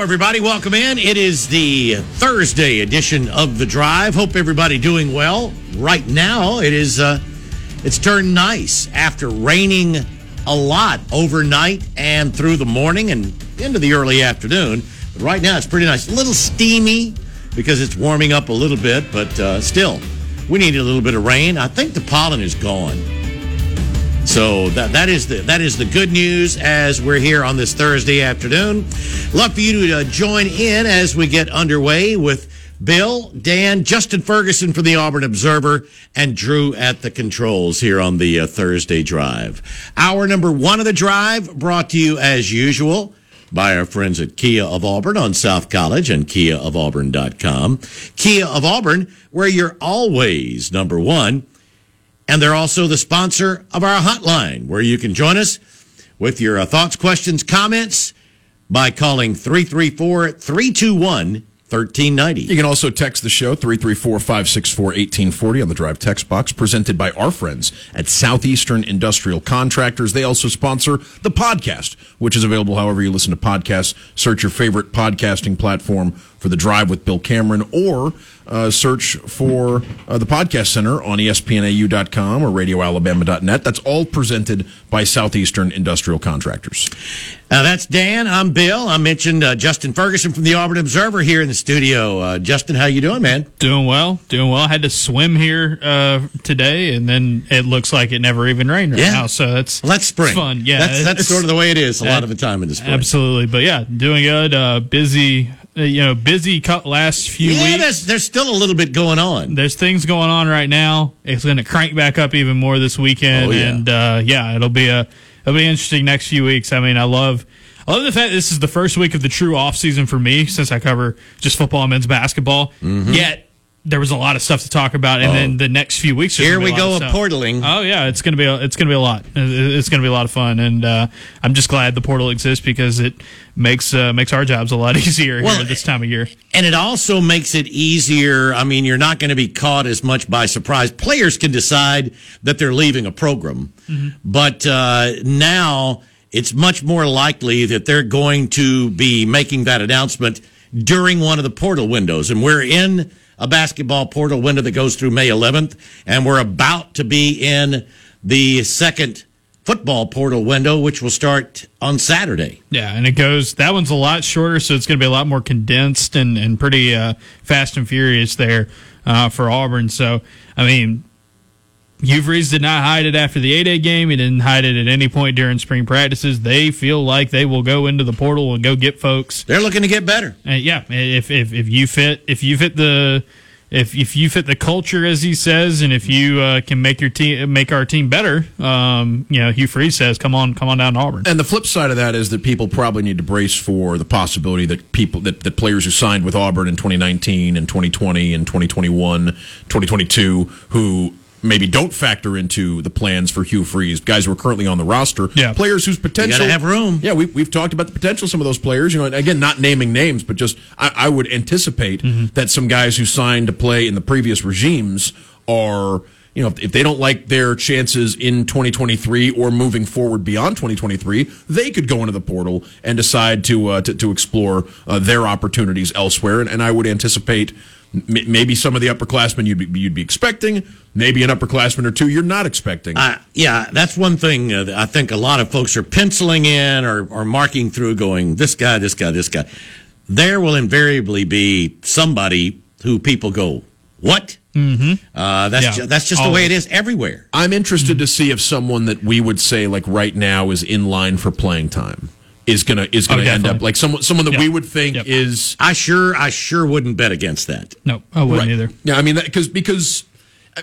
Everybody. Welcome in. It is the Thursday edition of the Drive. Hope everybody doing well. Right now, it is uh, it's turned nice after raining a lot overnight and through the morning and into the early afternoon. But right now, it's pretty nice. A little steamy because it's warming up a little bit, but uh, still, we need a little bit of rain. I think the pollen is gone. So that that is the that is the good news as we're here on this Thursday afternoon. Love for you to uh, join in as we get underway with Bill, Dan, Justin Ferguson from the Auburn Observer, and Drew at the controls here on the uh, Thursday drive. Hour number one of the drive brought to you as usual by our friends at Kia of Auburn on South College and KiaofAuburn.com. Kia of Auburn, where you're always number one. And they're also the sponsor of our hotline, where you can join us with your uh, thoughts, questions, comments by calling 334 321 1390. You can also text the show 334-564-1840 on the drive text box presented by our friends at Southeastern Industrial Contractors. They also sponsor the podcast, which is available however you listen to podcasts. Search your favorite podcasting platform for the drive with Bill Cameron or uh, search for uh, the podcast center on espnau.com or radioalabama.net. That's all presented by Southeastern Industrial Contractors. Now that's Dan. I'm Bill. I mentioned uh, Justin Ferguson from the Auburn Observer here in the studio. Uh, Justin, how you doing, man? Doing well, doing well. I had to swim here uh, today, and then it looks like it never even rained right Yeah. now. So that's Well, that's spring. fun. Yeah, that's, that's sort of the way it is a lot of the time in the spring. Absolutely, but yeah, doing good. Uh, busy, uh, you know, busy last few Yeah, weeks. there's, there's still a little bit going on. There's things going on right now. It's going to crank back up even more this weekend, Oh, yeah. and uh, yeah, it'll be a it'll be interesting next few weeks. I mean, I love. I love the fact this is the first week of the true off season for me since I cover just football and men's basketball. Mm-hmm. Yet there was a lot of stuff to talk about, and then the next few weeks. Oh. Here we a go, of a portaling. Oh yeah, it's gonna be a, it's gonna be a lot. It's gonna be a lot of fun, and uh, I'm just glad the portal exists because it makes uh, makes our jobs a lot easier Well, this time of year. And it also makes it easier. I mean, you're not going to be caught as much by surprise. Players can decide that they're leaving a program, but uh, now it's much more likely that they're going to be making that announcement during one of the portal windows. And we're in a basketball portal window that goes through May 11th, and we're about to be in the second football portal window, which will start on Saturday. Yeah, and it goes. That one's a lot shorter, so it's going to be a lot more condensed and and pretty uh, fast and furious there uh, for Auburn. So I mean, Hugh Freeze did not hide it after the eight A game. He didn't hide it at any point during spring practices. They feel like they will go into the portal and go get folks. They're looking to get better. Uh, yeah, if if if you fit if you fit the if if you fit the culture as he says, and if you uh, can make your team make our team better, um, you know, Hugh Freeze says, "Come on, come on down to Auburn." And the flip side of that is that people probably need to brace for the possibility that people that, that players who signed with Auburn in 2019 and 2020 and 2021, 2022 who maybe don't factor into the plans for Hugh Freeze, guys who are currently on the roster, Yeah. players whose potential have room. Yeah, we, we've talked about the potential of some of those players. You know, and again, not naming names, but just I, I would anticipate that some guys who signed to play in the previous regimes are. You know, if, if they don't like their chances in 2023 or moving forward beyond 2023, they could go into the portal and decide to uh, to, to explore uh, their opportunities elsewhere. And, and I would anticipate maybe some of the upperclassmen you'd be, you'd be expecting, maybe an upperclassman or two you're not expecting. Uh, yeah, that's one thing uh, that I think a lot of folks are penciling in or, or marking through, going, this guy, this guy, this guy. There will invariably be somebody who people go, what? Mm-hmm. Uh, that's, Yeah, ju- that's just the way it is everywhere. I'm interested to see if someone that we would say like right now is in line for playing time is gonna is gonna Oh, end up like someone someone that Yeah. we would think Yep. is I sure, I sure wouldn't bet against that. No, I wouldn't either. yeah. I mean because because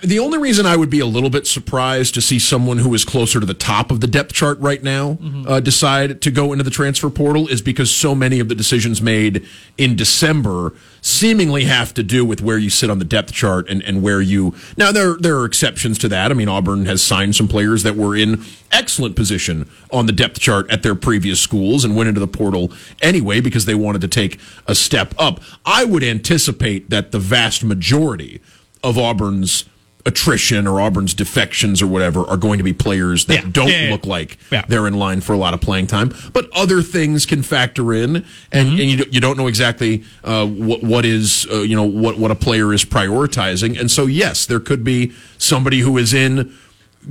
The only reason I would be a little bit surprised to see someone who is closer to the top of the depth chart right now Mm-hmm. uh, decide to go into the transfer portal is because so many of the decisions made in December seemingly have to do with where you sit on the depth chart and, and where you. Now, there, there are exceptions to that. I mean, Auburn has signed some players that were in excellent position on the depth chart at their previous schools and went into the portal anyway because they wanted to take a step up. I would anticipate that the vast majority of Auburn's attrition or Auburn's defections or whatever are going to be players that Yeah. don't Yeah, look like they're in line for a lot of playing time. But other things can factor in, and, and you, you don't know exactly uh, what what is uh, you know what what a player is prioritizing. And so yes, there could be somebody who is in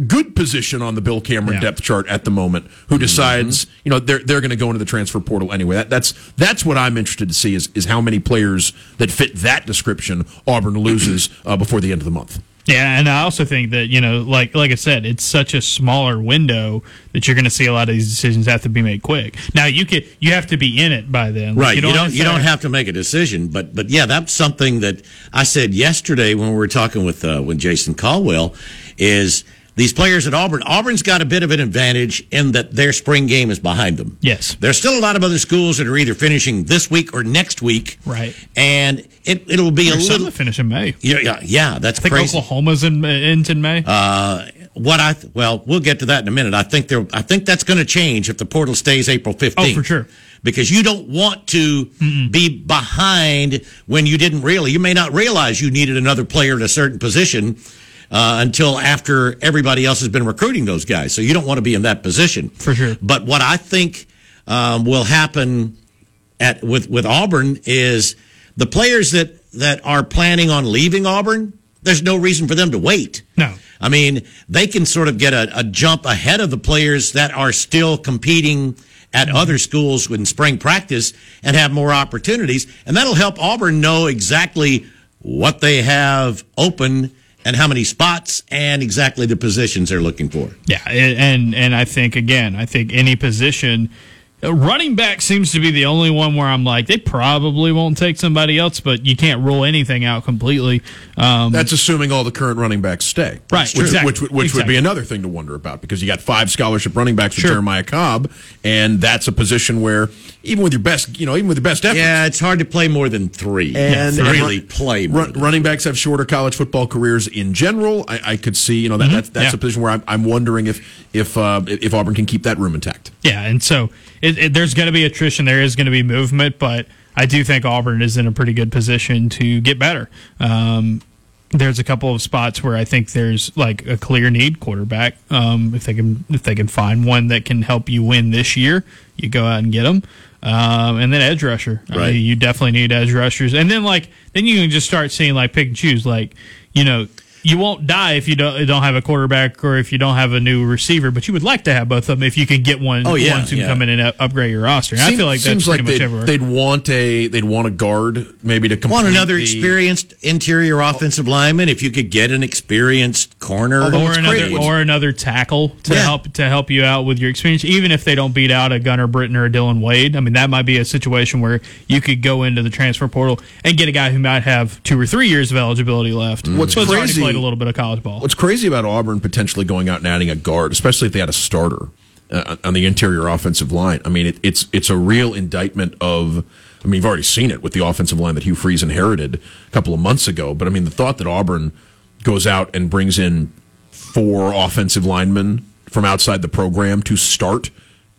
good position on the Bill Cameron Yeah. depth chart at the moment who decides you know they're they're going to go into the transfer portal anyway. That, that's that's what I'm interested to see is is how many players that fit that description Auburn loses uh, before the end of the month. Yeah, and I also think that you know, like like I said, it's such a smaller window that you're going to see a lot of these decisions have to be made quick. Now you could you have to be in it by then, Like, Right. You don't. You don't, have to make a decision, but but yeah, that's something that I said yesterday when we were talking with uh, with Jason Caldwell. Is these players at Auburn? Auburn's got a bit of an advantage in that their spring game is behind them. Yes. There's still a lot of other schools that are either finishing this week or next week. Right. And it it'll be There's a little. finish in May. Yeah, yeah, yeah. That's I think crazy. Oklahoma's in ends in May. Uh, what I th- well, we'll get to that in a minute. I think there. I think that's going to change if the portal stays April fifteenth. Oh, for sure. Because you don't want to be behind when you didn't really. You may not realize you needed another player at a certain position uh, until after everybody else has been recruiting those guys. So you don't want to be in that position For sure. But what I think um, will happen at with with Auburn is the players that that are planning on leaving Auburn. There's no reason for them to wait. No. I mean, they can sort of get a, a jump ahead of the players that are still competing at other schools in spring practice and have more opportunities. And that'll help Auburn know exactly what they have open and how many spots and exactly the positions they're looking for. Yeah, and and I think again, I think any position, uh, running back seems to be the only one where I'm like they probably won't take somebody else, but you can't rule anything out completely. Um, That's assuming all the current running backs stay. Right, Which, exactly. which, which would Exactly. be another thing to wonder about because you got five scholarship running backs with Sure. Jeremiah Cobb, and that's a position where even with your best, you know, even with your best effort, Yeah, it's hard to play more than three. and and really run- play more run- than running backs have shorter college football careers in general. I, I could see, you know, that, that's that's Mm-hmm. Yeah. a position where I'm, I'm wondering if if uh, if Auburn can keep that room intact. yeah, and so it, it, there's going to be attrition. There is going to be movement, but I do think Auburn is in a pretty good position to get better. Um, there's a couple of spots where I think there's like a clear need quarterback. Um, if they can if they can find one that can help you win this year, you go out and get them. Um, and then edge rusher. I Right. mean, you definitely need edge rushers. And then like then you can just start seeing like pick and choose. Like you know you won't die if you don't don't have a quarterback or if you don't have a new receiver, but you would like to have both of them if you can get one. Oh, yeah, ones who yeah. come in and upgrade your roster. And I feel like that's seems pretty like much they'd, everywhere. they'd want a they'd want a guard maybe to complete Want another the- experienced interior offensive lineman? If you could get an experienced corner, oh, or another great- or another tackle to Yeah. help to help you out with your experience, even if they don't beat out a Gunnar Britton or a Dylan Wade. I mean, that might be a situation where you could go into the transfer portal and get a guy who might have two or three years of eligibility left. Mm. What's but crazy- played a little bit of college ball. What's crazy about Auburn potentially going out and adding a guard, especially if they had a starter uh, on the interior offensive line. I mean, it, it's it's a real indictment of. I mean, you've already seen it with the offensive line that Hugh Freeze inherited a couple of months ago. But I mean, the thought that Auburn goes out and brings in four offensive linemen from outside the program to start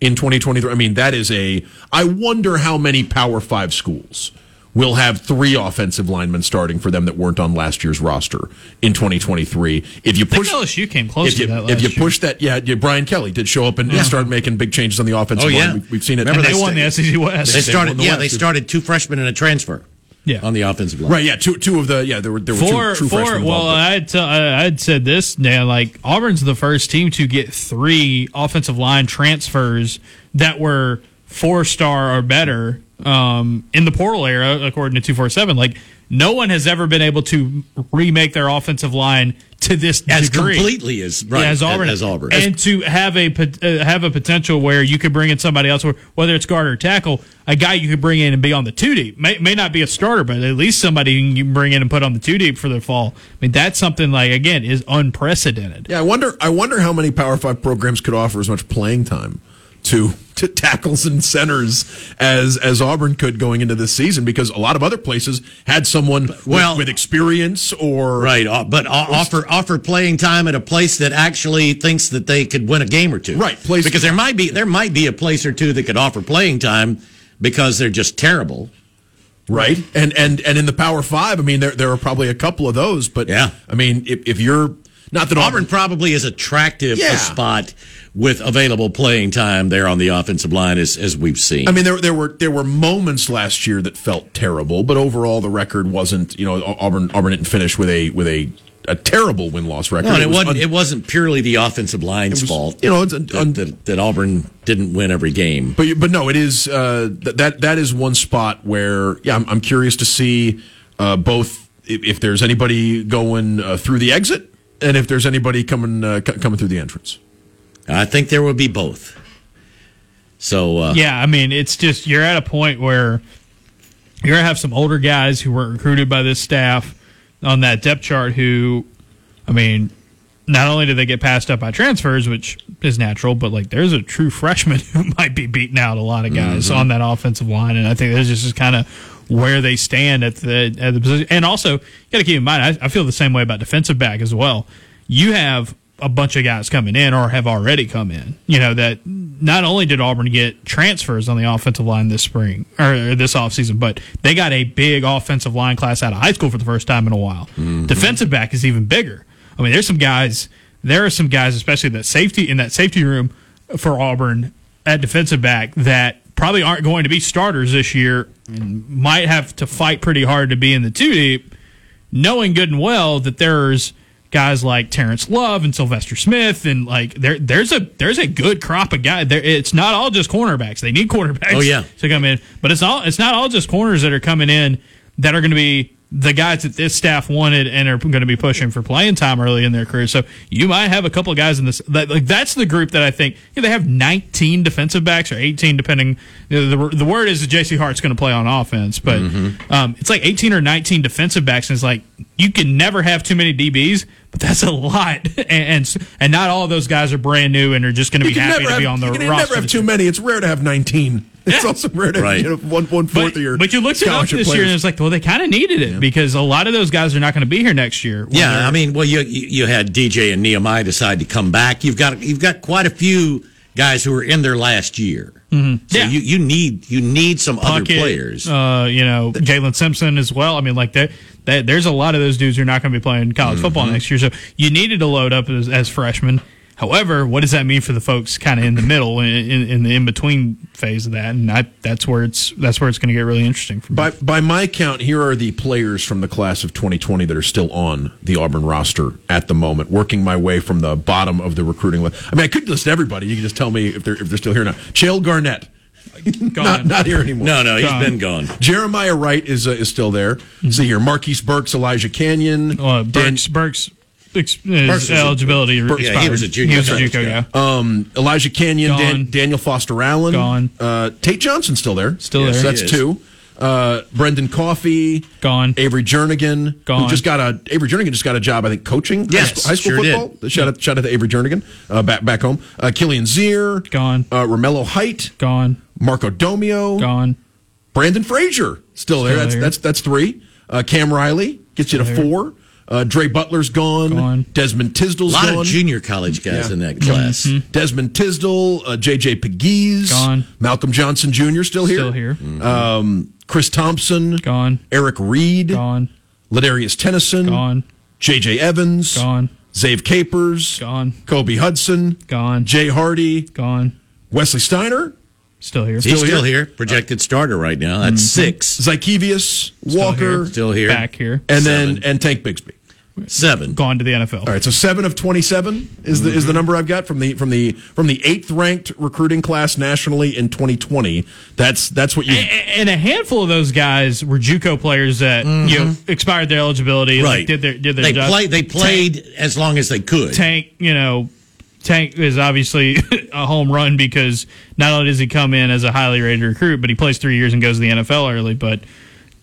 in 2023. I mean, that is a. I wonder how many Power Five schools will have three offensive linemen starting for them that weren't on last year's roster in 2023. If you I think push, LSU came close if you, to that last if you year. push that, yeah, yeah, Brian Kelly did show up and, and start making big changes on the offensive Oh, yeah. line. We, we've seen it. Remember and they won the SEC West. they They started. won the Yeah, West. they started two freshmen and a transfer. Yeah. on the offensive line. right? Yeah, two two of the yeah there were there were Four, two true four. freshmen. Well, involved, but- I had, t- I had said this, Dan. Like Auburn's the first team to get three offensive line transfers that were four star or better um, in the portal era, according to two four seven. Like no one has ever been able to remake their offensive line to this as degree. completely as right Yeah, as Auburn, as Auburn. and to have a uh, have a potential where you could bring in somebody else, whether it's guard or tackle, a guy you could bring in and be on the two deep. May, may not be a starter, but at least somebody you can bring in and put on the two deep for the fall. I mean, that's something like again is unprecedented. Yeah, I wonder. I wonder how many Power Five programs could offer as much playing time to to tackles and centers as as Auburn could going into this season because a lot of other places had someone well- with, with experience or right, uh, but o- offer offer playing time at a place that actually thinks that they could win a game or two. Right, place- because there might be there might be a place or two that could offer playing time because they're just terrible. right and and and in the Power Five. I mean, there there are probably a couple of those, but Yeah. I mean, if, if you're not that Auburn probably is attractive Yeah. a spot with available playing time there on the offensive line as as we've seen. I mean, there there were there were moments last year that felt terrible, but overall the record wasn't. You know, Auburn Auburn didn't finish with a with a, a terrible win loss record. no, it, was wasn't. un- it wasn't purely the offensive line's was, fault. you know, it's an- that, un- that, that Auburn didn't win every game. But but no, it is uh, th- that that is one spot where yeah, I'm, I'm curious to see uh, both if, if there's anybody going uh, through the exit and if there's anybody coming uh, c- coming through the entrance. I think there will be both. So uh, Yeah, I mean, it's just you're at a point where you're gonna have some older guys who weren't recruited by this staff on that depth chart. Who, I mean, not only did they get passed up by transfers, which is natural, but like there's a true freshman who might be beating out a lot of guys on that offensive line, and I think that's just kind of where they stand at the at the position. And also, you got to keep in mind, I, I feel the same way about defensive back as well. You have a bunch of guys coming in or have already come in. You know that not only did Auburn get transfers on the offensive line this spring or this offseason, but they got a big offensive line class out of high school for the first time in a while. Mm-hmm. Defensive back is even bigger. I mean, there's some guys. There are some guys, especially that safety in that safety room for Auburn at defensive back that probably aren't going to be starters this year and might have to fight pretty hard to be in the two deep, knowing good and well that there's guys like Terrence Love and Sylvester Smith and like there there's a there's a good crop of guys. There it's not all just cornerbacks. They need cornerbacks Oh, yeah. to come in. But it's all it's not all just corners that are coming in that are going to be the guys that this staff wanted and are going to be pushing for playing time early in their career. So you might have a couple of guys in this. That, like that's the group that I think you know, they have 19 defensive backs or 18, depending. You know, the the word is that J.C. Hart's going to play on offense, but um, it's like 18 or 19 defensive backs, and it's like you can never have too many DBs. But that's a lot, and and, and not all of those guys are brand new and are just going to be happy to have, be on the you can roster. never have too many. It's rare to have 19. It's Yeah. also rare to Right. have you know, one one fourth But, of your but you looked it up scholarship this year and it's like, well, they kind of needed it because a lot of those guys are not going to be here next year. Yeah, I mean, well, you you you had DJ and Nehemiah decide to come back. You've got you've got quite a few guys who are in their last year. Mm-hmm. So Yeah. you, you need you need some other players. Uh, you know, Jalen Simpson as well. I mean, like that. that there's a lot of those dudes who are not going to be playing college Mm-hmm. football next year. So you needed to load up as, as freshmen. However, what does that mean for the folks kind of in the middle, in, in, in the in between phase of that? And I, that's where it's that's where it's going to get really interesting. For me. By by my count, here are the players from the class of 2020 that are still on the Auburn roster at the moment. Working my way from the bottom of the recruiting list. I mean, I could list everybody. You can just tell me if they're if they're still here now. Chayil Garnett, not Gone. not here anymore. no, no, he's Gone. been gone. Jeremiah Wright is uh, is still there. See here, Marquise Burks, Elijah Canion, Uh, Dan- Burks, Burks, ex- his eligibility Burks- yeah, he was a junior He was a JUCO, yeah. um, Elijah Canion, Dan, Daniel Foster Allen, Gone. Uh, Tate Johnson still there, Still Yes, there. So that's two. Uh, Brendan Coffee, Gone. Avery Jernigan, who Gone. just got a Avery Jernigan just got a job, I think, coaching high Yes, school, high school sure did. football. Shout out, shout out to Avery Jernigan uh, back back home. Uh, Killian Zier, Gone. Uh, Romello Height, Gone. Marco Domio, Gone. Brandon Frazier still there. Still that's there. that's that's three. Uh, Cam Riley gets you to there. four. Uh, Dre Butler's gone. Gone. Desmond Tisdale's A lot gone. of junior college guys Yeah. in that class. Desmond Tisdale, uh, JJ Pegues, Gone. Malcolm Johnson Jr. still here. Still here. Um, Chris Thompson, Gone. Eric Reed, Gone. Ladarius Tennison, Gone. JJ Evans, Gone. Zave Capers, Gone. Kobe Hudson, Gone. Jay Hardy, Gone. Wesley Steiner, Still here. He's Still still, here? here. projected starter right now. That's six. Zykeivous, Walker. Still here. Back here. and Seven. then and Tank Bigsby. Seven. gone to the NFL. All right, so seven of twenty-seven is the is the mm-hmm. number I've got from the from the from the eighth ranked recruiting class nationally in 2020. That's that's what you. A- And a handful of those guys were JUCO players that you know mm-hmm. expired their eligibility, like, Right. did their did their they job. played. They played as long as they could. Tank, you know, Tank is obviously a home run because not only does he come in as a highly rated recruit, but he plays three years and goes to the NFL early. But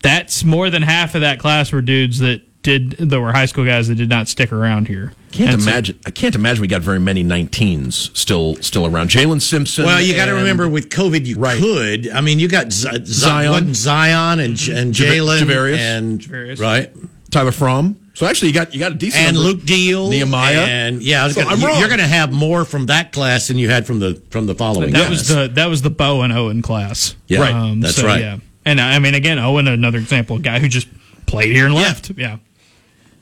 that's more than half of that class were dudes that did that were high school guys that did not stick around here. Can't And so- imagine. I can't imagine we got very many 19s still still around. Jalen Simpson. Well, you got to remember with COVID, you Right. could. I mean, you got Z- Z- Zion. wasn't Zion and J- and Jalen Javarius. and Javarius. right Tyler Fromm. So actually, you got you got a decent and number. Luke Deal Nehemiah. and yeah, I was So gonna- I'm you- wrong. you're going to have more from that class than you had from the from the following. That class. was the that was the Bo and Owen class. Yeah, Right. that's right. Yeah, and I mean, again, Owen, another example, a guy who just played here and left. Yeah.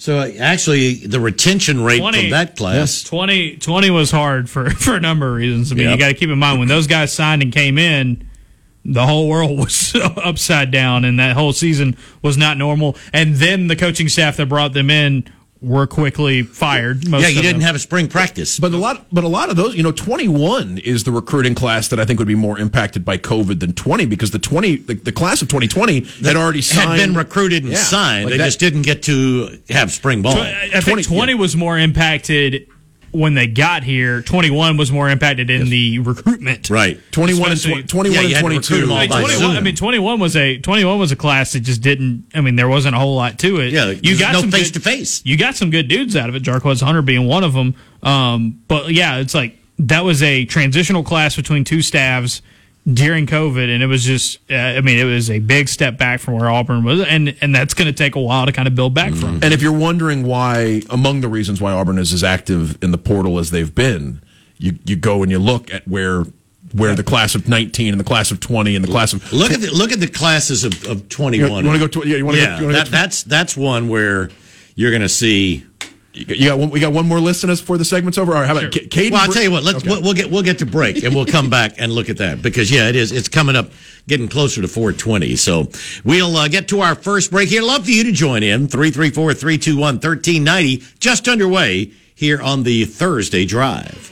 So actually the retention rate 20 from that class. 20, 20 was hard for, for a number of reasons. I mean, Yep. you got to keep in mind when those guys signed and came in, the whole world was upside down, and that whole season was not normal. And then the coaching staff that brought them in were quickly fired. Most Yeah, you of didn't them. have a spring practice. But a lot, but a lot of those, you know, 21 is the recruiting class that I think would be more impacted by COVID than 20 because the 20, the, the class of 2020 had already signed, had been recruited and Yeah, signed. like they that- just didn't get to have spring ball. I I 20 think 20 was more impacted when they got here. 21 was more impacted in the recruitment. right. 21 and Especially- 20, 21 Yeah, and had to recruit 22. I mean, 21, I mean, 21 was a 21 was a class that just didn't. I mean, there wasn't a whole lot to it. Yeah, you got no some face good- to face. You got some good dudes out of it. Jarquez Hunter being one of them. Um, but yeah, it's like that was a transitional class between two staffs during COVID, and it was just. Uh, I mean, it was a big step back from where Auburn was, and and that's going to take a while to kind of build back from. And if you're wondering why, among the reasons why Auburn is as active in the portal as they've been, you, you go and you look at where where the class of 19 and the class of 20 and the class of Look at the look at the classes of, of twenty you, want to go to yeah you want to yeah, go, you wanna that, go that's that's one where you're going to see. You got- one, we got one more list in us before the segment's over. All right, how about Caden? Well, I'll tell you what. Let's Okay. we'll, we'll get we'll get to break and we'll come back and look at that because yeah, it is. It's coming up, getting closer to 420. So we'll uh, get to our first break here. Love for you to join in 334-321-1390. Just underway here on the Thursday drive.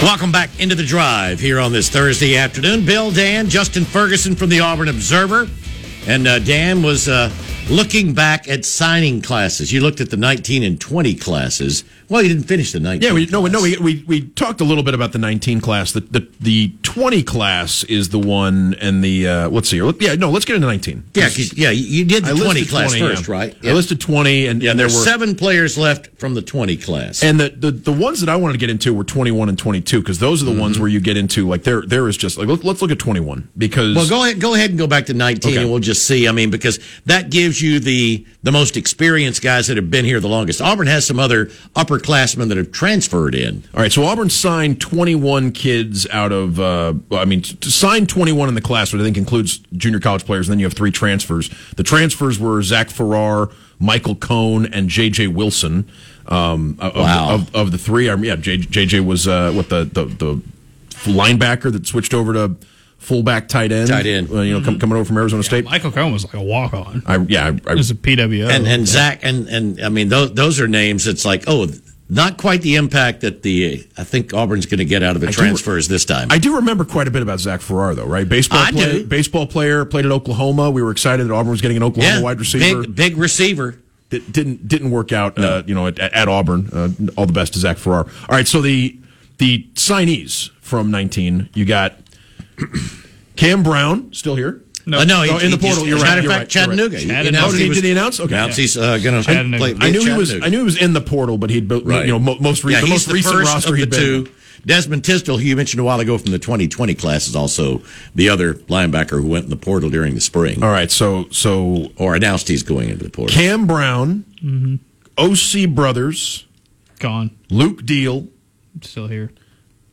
Welcome back into the drive here on this Thursday afternoon. Bill, Dan, Justin Ferguson from the Auburn Observer. And uh, Dan was uh, looking back at signing classes. You looked at the 19 and 20 classes. Well, you didn't finish the 19. Yeah, we no, class. no, we, we we talked a little bit about the 19 class. The the, the 20 class is the one, and the uh, let's see here. Yeah, no, let's get into 19. Yeah, 'cause- yeah, you- did the 20 class 20, first, yeah. right? I listed 20, and, Yeah, and there there's were seven players left from the 20 class. And the, the the ones that I wanted to get into were 21 and 22 because those are the Mm-hmm. ones where you get into like there there is just like let, let's look at 21 because Well, go ahead. Go ahead and go back to 19, Okay. and we'll just see. I mean, because that gives you the the most experienced guys that have been here the longest. Auburn has some other upperclassmen that have transferred in. All right, so Auburn signed 21 kids out of, uh, I mean, to sign 21 in the class, which I think includes junior college players, and then you have three transfers. The transfers were Zach Farrar, Michael Cohn, and J.J. Wilson. Um, of, Wow. of, of the three, um, yeah, JJ was uh, what the, the the linebacker that switched over to fullback tight end. Tight end. uh, you know, com- coming over from Arizona State. Michael Cohen was like a walk on. I, yeah, I, I, It was a PWO. And and Zach and and I mean those those are names. It's like oh, not quite the impact that the I think Auburn's going to get out of the transfers this time. I do remember quite a bit about Zach Farrar, though, right? Baseball I player, do. baseball player, played at Oklahoma. We were excited that Auburn was getting an Oklahoma yeah, wide receiver. big big receiver. That didn't didn't work out, uh, you know, at, at Auburn. Uh, all the best to Zach Farrar. All right, so the the signees from 19, you got Cam Brown still here. No. Uh, no, he, in the he just- portal, you're as a matter right, of you're fact, right, you're right. Chattanooga. He Chattanooga. Oh, did he- was- did he announce? Okay. announced he's uh, going to Chattanooga. play. I knew he was. I knew he was in the portal, but he'd built, Right. you know, most re- yeah, the he's most the recent first roster of the he'd been. two. Desmond Tisdale, who you mentioned a while ago from the 2020 class, is also the other linebacker who went in the portal during the spring, All right, so so or announced he's going into the portal. Cam Brown, Mm-hmm. OC Brothers, Gone. Luke Deal, Still here.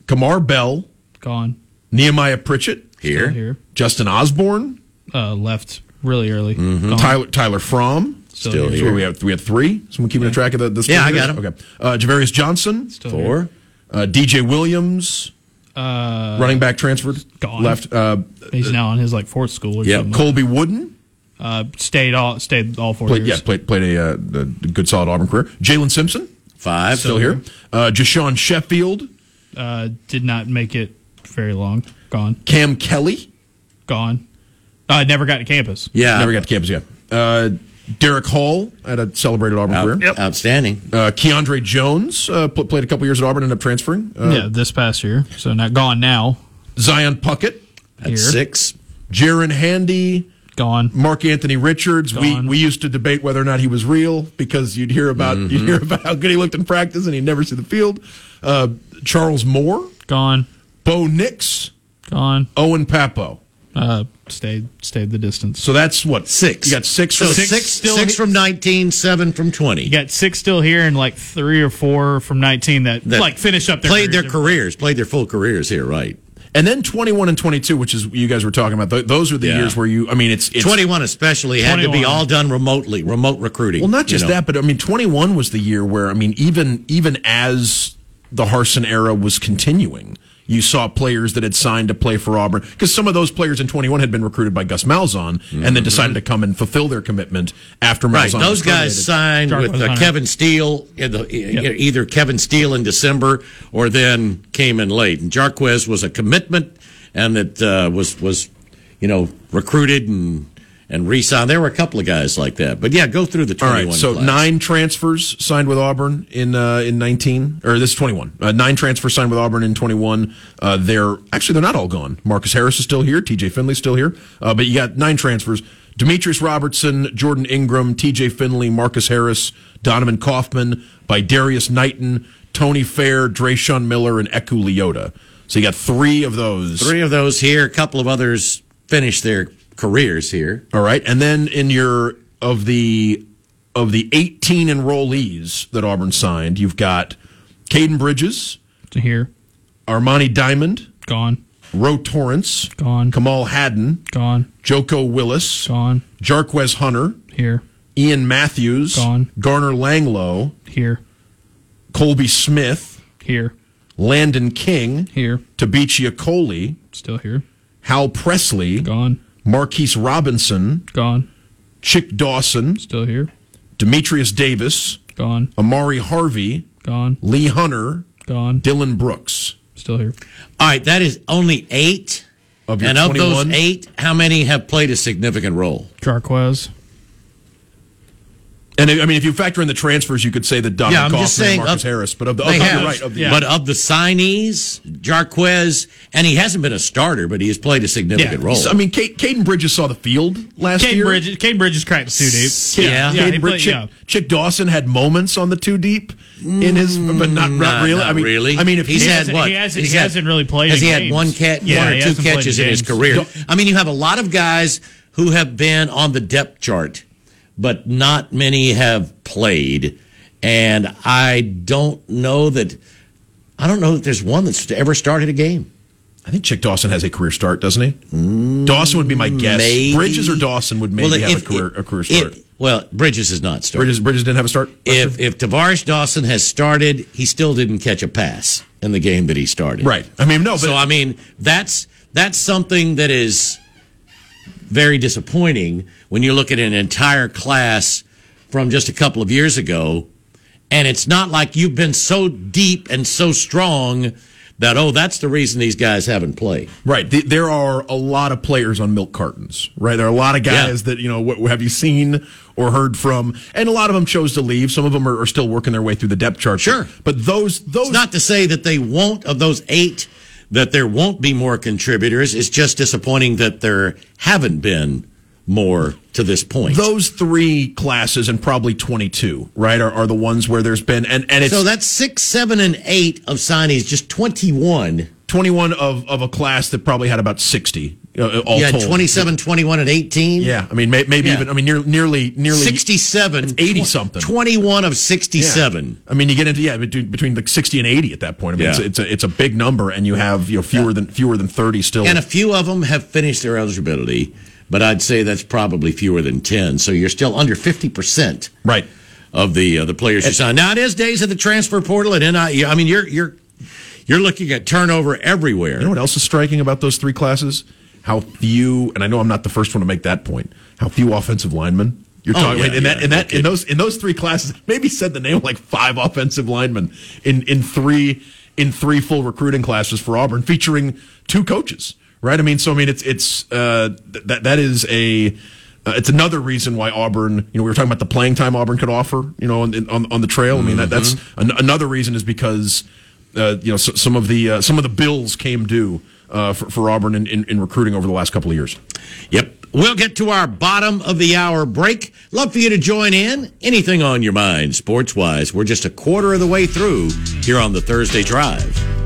Kamar Bell, Gone. Nehemiah Pritchett, Still Here. here. Justin Osborne, Uh, left really early. Gone. Tyler Tyler Fromm. Still, Still here. So we have we have three. Someone keeping a track of the, the Yeah, I here? got 'em. Okay, uh, Javarius Johnson, Still Four. uh, DJ Williams. Uh, running back transferred, gone. left. Uh, he's now on his like fourth school or Yeah, something. Colby Wooden, Uh, stayed all stayed all four played, years. yeah, played played a, uh, a good solid Auburn career. Jalen Simpson, Five. still here. Uh, Jashawn Sheffield, Uh, did not make it very long. Gone. Cam Kelly, Gone. Uh, never got to campus. Yeah. never got to campus yet. Uh, Derick Hall had a celebrated Auburn Out- career. Outstanding. Uh, Keandre Jones uh, pl- played a couple years at Auburn, and ended up transferring. Uh, yeah, this past year. So not gone now. Zion Puckett, At Here. six. Jaron Handy, Gone. Mark Anthony Richards. We Gone. we used to debate whether or not he was real because you'd hear about Mm-hmm. you'd hear about how good he looked in practice and he'd never see the field. Uh, Charles Moore, Gone. Bo Nix, Gone. Owen Pappoe. Uh, stayed stayed the distance. So that's what Six. You got six. So from- six, Six six, still- from 19, seven from 20. You got six still here and like three or four from 19 that, That like finish up their played their careers. careers, played their full careers here, right? and then twenty one and twenty two, which is you guys were talking about. Th- those are the Yeah. years where you. I mean, it's, it's 21 especially had to be all done remotely, remote recruiting. Well, not just you know. that, but I mean, 21 was the year where I mean, even even as the Harsin era was continuing, you saw players that had signed to play for Auburn because some of those players in 21 had been recruited by Gus Malzahn and then decided to come and fulfill their commitment after Malzahn. Right, Malzahn. those was guys signed Jarquez with uh, Kevin Steele, in the, e- either Kevin Steele in December or then came in late. And Jarquez was a commitment, and it uh, was was you know recruited and and re-signed. There were a couple of guys like that, but yeah, go through the All twenty-one. right, so class. nine transfers signed with Auburn in uh, in 19, or this is 21. Uh, nine transfers signed with Auburn in 21. Uh, they're actually they're not all gone. Marcus Harris is still here. T.J. Finley's still here. Uh, but you got nine transfers: Demetris Robertson, Jordan Ingram, T.J. Finley, Marcus Harris, Donovan Kaufman, by Darius Knighton, Tony Fair, Drayshawn Miller, and Eku Leota. So you got three of those. Three of those here. A couple of others finished their careers here. All right, and then in your of the of the 18 enrollees that Auburn signed, you've got Caden Bridges, To here. Armani Diamond, Gone. Ro Torrance, Gone. Kamal Hadden, Gone. Joko Willis, Gone. Jarquez Hunter, Here. Ian Matthews, Gone. Garner Langlow, Here. Colby Smith, Here. Landon King, Here. Tabichia Coley, Still here. Hal Presley, Gone. Marquise Robinson, Gone. Chick Dawson, Still here. Demetrius Davis, Gone. Amari Harvey, Gone. Lee Hunter, Gone. Dylan Brooks. Still here. All right, that is only eight. Of your and of 21? those eight, how many have played a significant role? Jarquez. And I mean, if you factor in the transfers, you could say that Donovan Yeah, I'm Kaufman just saying. and Marcus of- Harris. But of the, of have, you're right, of the, Yeah. but of the signees, Jarquez, and he hasn't been a starter, but he has played a significant Yeah. role. I mean, Kate, Caden Bridges saw the field last Cade year. Bridges. Cade Bridges cracked the two deep. Yeah. Yeah. Caden he Brid- played, Chick, yeah. Chick Dawson had moments on the two deep in his, but not, not mm, Not- really. not I mean, really. I mean, if he's he had hasn't- what? he hasn't- He's he hasn't really played Has in he had one catch, Yeah, one or two catches in in his career? I mean, you have a lot of guys who have been on the depth chart, but not many have played. And I don't know that. I don't know that there's one that's ever started a game. I think Chick Dawson has a career start, doesn't he? Dawson would be my guess. Maybe. Bridges or Dawson would maybe Well, have a career if- a career if- start. well, Bridges has not started. Bridges Bridges didn't have a start. if if Tavares Dawson has started, he still didn't catch a pass in the game that he started. right. I mean, no, but so I mean, that's that's something that is very disappointing when you look at an entire class from just a couple of years ago, and it's not like you've been so deep and so strong that oh, that's the reason these guys haven't played. Right. There are a lot of players on milk cartons, right? There are a lot of guys Yeah. that, you know, what have you seen or heard from? And a lot of them chose to leave. Some of them are, are still working their way through the depth chart. Sure. But those, those, It's not to say that they won't of those eight that there won't be more contributors. It's just disappointing that there haven't been more to this point. those three classes and probably 22, right, are, are the ones where there's been, and, and it's so that's six, seven, and eight of signees, just twenty-one. 21 of, of a class that probably had about 60 You know, all You had told. 27, 21, and 18. Yeah, I mean, may, maybe Yeah. even. I mean, near, nearly, nearly 67. 80 something. 21 of Yeah. 67. I mean, you get into yeah between, between like sixty and eighty at that point. I mean, it's, Yeah. it's a it's a big number, and you have you know fewer than fewer than thirty still. And a few of them have finished their eligibility, but I'd say that's probably fewer than 10. So you're still under 50% right. of the uh, the players you signed. Now it is days of the transfer portal and NI. I mean, you're you're you're looking at turnover everywhere. You know what else is striking about those three classes? How few, and I know I'm not the first one to make that point. How few offensive linemen. You're Oh, talking yeah, in that in that no in those in those three classes. Maybe said the name of like five offensive linemen in in three in three full recruiting classes for Auburn, featuring two coaches. Right. I mean, so I mean, it's it's uh, that that is a. Uh, it's another reason why Auburn, you know, we were talking about the playing time Auburn could offer, you know, on on, on the trail. I mean, that, that's an, another reason is because uh, you know so, some of the uh, some of the bills came due uh, for, for Auburn in, in, in recruiting over the last couple of years. Yep. We'll get to our bottom of the hour break. Love for you to join in. Anything on your mind, sports wise. We're just a quarter of the way through here on the Thursday Drive.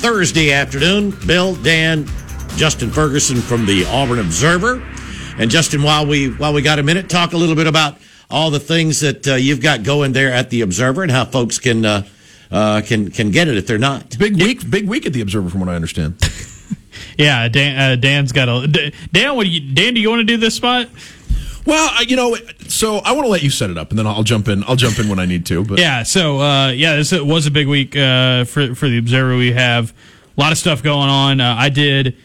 Thursday afternoon. Bill, Dan, Justin Ferguson from the Auburn Observer, and Justin, while we while we got a minute, talk a little bit about all the things that uh, you've got going there at the Observer and how folks can uh, uh, can can get it if they're not. Big week, big week at the Observer, from what I understand. Yeah, Dan, uh, Dan's got a Dan. What do you, Dan? Do you want to do this spot? well, you know, so I want to let you set it up, and then I'll jump in. I'll jump in when I need to. But Yeah. So uh, yeah, this was a big week uh, for for the Observer. We have a lot of stuff going on. Uh, I did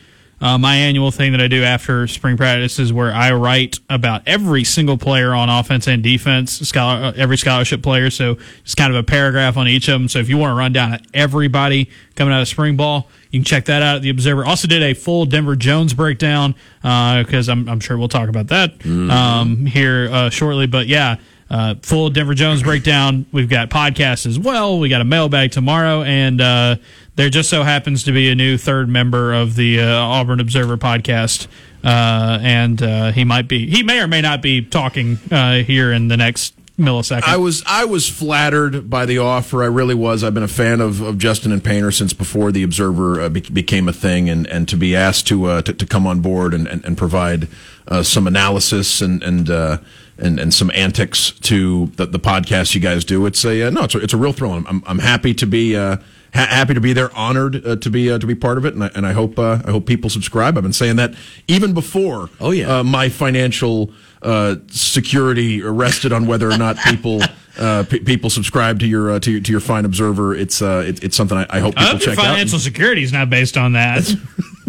uh, my annual thing that I do after spring practice is where I write about every single player on offense and defense, scholar, uh, every scholarship player. So it's kind of a paragraph on each of them. So if you want to run down everybody coming out of spring ball, you can check that out at the Observer. Also did a full Denver Jones breakdown because I'm, I'm sure we'll talk about that um, here uh, shortly. But yeah. Uh, full Denver Jones breakdown. We've got podcasts as well. We got a mailbag tomorrow, and uh, there just so happens to be a new third member of the uh, Auburn Observer podcast, uh, and uh, he might be, he may or may not be talking uh, here in the next millisecond. I was I was flattered by the offer. I really was. I've been a fan of, of Justin and Painter since before the Observer uh, be- became a thing, and, and to be asked to uh, to, to come on board and, and, and provide uh, some analysis and and, uh, and and some antics to the, the podcast you guys do. It's a uh, no, it's a, it's a real thrill. I'm I'm, I'm happy to be. Uh, ha- Happy to be there, honored uh, to be uh, to be part of it, and I, and I hope uh, I hope people subscribe. I've been saying that even before. Oh, yeah. uh, my financial uh, security rested on whether or not people uh, p- people subscribe to your uh, to, your- to your fine observer. It's uh, it, it's something I, I hope I people hope your check financial out. security is not based on that.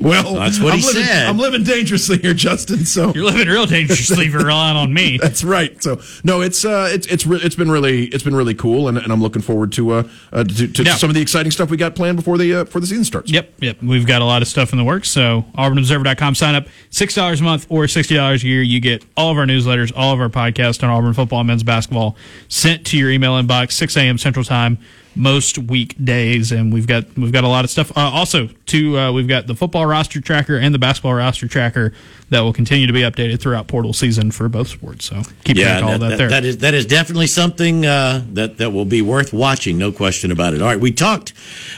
Well, That's what I'm he living, said. I'm living dangerously here, Justin. So You're living real dangerously if you're relying on me. that's right. So no, it's uh, it's it's re- it's been really it's been really cool, and, and I'm looking forward to uh, uh to, to Yeah. some of the exciting stuff we got planned before the uh, before the season starts. Yep, yep. We've got a lot of stuff in the works. So auburnobserver.com, sign up. $6 a month or $60 a year. You get all of our newsletters, all of our podcasts on Auburn football and men's basketball sent to your email inbox, 6 a.m. Central Time, most weekdays, and we've got we've got a lot of stuff. Uh, also, to uh, we've got the football roster tracker and the basketball roster tracker that will continue to be updated throughout portal season for both sports. So keep track of all that, there. That is that is definitely something uh, that that will be worth watching, no question about it. All right, we talked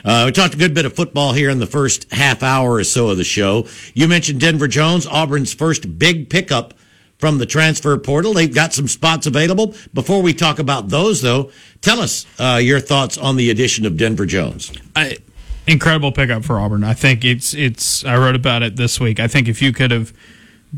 uh, we talked a good bit of football here in the first half hour or so of the show. You mentioned Denver Jones, Auburn's first big pickup from the transfer portal. They've got some spots available. Before we talk about those, though, tell us uh, your thoughts on the addition of Denver Jones. I, incredible pickup for Auburn. I think it's it's. I wrote about it this week. I think if you could have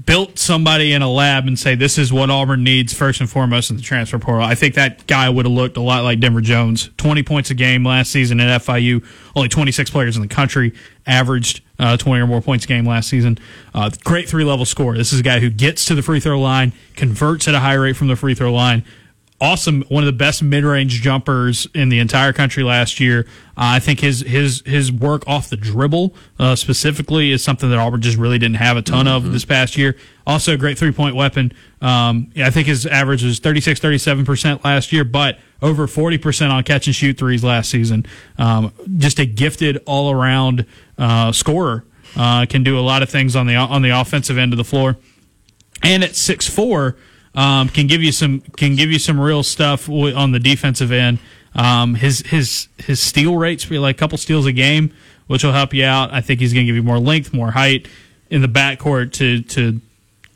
built somebody in a lab and say this is what Auburn needs first and foremost in the transfer portal, I think that guy would have looked a lot like Denver Jones. Twenty points a game last season at FIU. Only twenty six players in the country averaged uh, 20 or more points a game last season. Uh, great three level score. This is a guy who gets to the free throw line, converts at a high rate from the free throw line. Awesome, one of the best mid range jumpers in the entire country last year. Uh, I think his his his work off the dribble uh, specifically is something that Auburn just really didn't have a ton mm-hmm. of this past year. Also, a great three point weapon. Um, I think his average was 36, 37 percent last year, but over 40% on catch and shoot threes last season. Um, just a gifted all around uh, scorer. Uh, can do a lot of things on the on the offensive end of the floor, and at six four, um, can give you some can give you some real stuff on the defensive end. Um, his his his steal rates be like a couple steals a game, which will help you out. I think he's going to give you more length, more height in the backcourt to to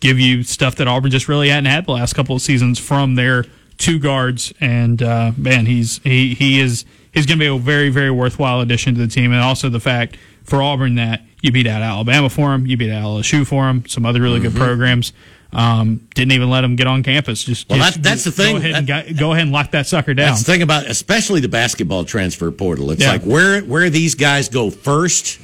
give you stuff that Auburn just really hadn't had the last couple of seasons from their two guards, and uh, man, he's he he is he's going to be a very very worthwhile addition to the team, and also the fact for Auburn that you beat out Alabama for him, you beat out LSU for him, some other really mm-hmm. good programs. Um, didn't even let them get on campus. Just well, just, that's the thing. Go ahead, and, go ahead and lock that sucker down. That's the thing about, especially the basketball transfer portal. It's yeah. like where where these guys go first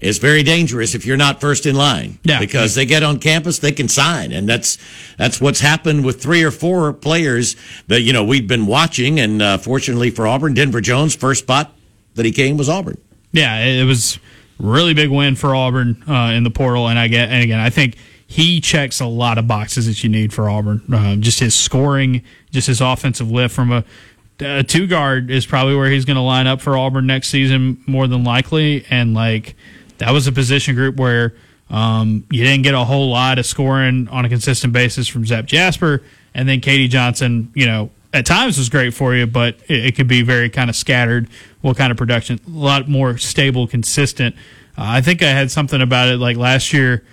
is very dangerous if you're not first in line. Yeah. Because they get on campus, they can sign. And that's, that's what's happened with three or four players that, you know, we've been watching. And, uh, fortunately for Auburn, Denver Jones, first spot that he came was Auburn. Yeah. It was really big win for Auburn, uh, in the portal. And I get, and again, I think he checks a lot of boxes that you need for Auburn. Uh, just his scoring, just his offensive lift from a, a two guard is probably where he's going to line up for Auburn next season more than likely. And like, that was a position group where um, you didn't get a whole lot of scoring on a consistent basis from Zep Jasper, and then K.D. Johnson, you know, at times was great for you, but it, it could be very kind of scattered. What kind of production? A lot more stable, consistent. Uh, I think I had something about it like last year.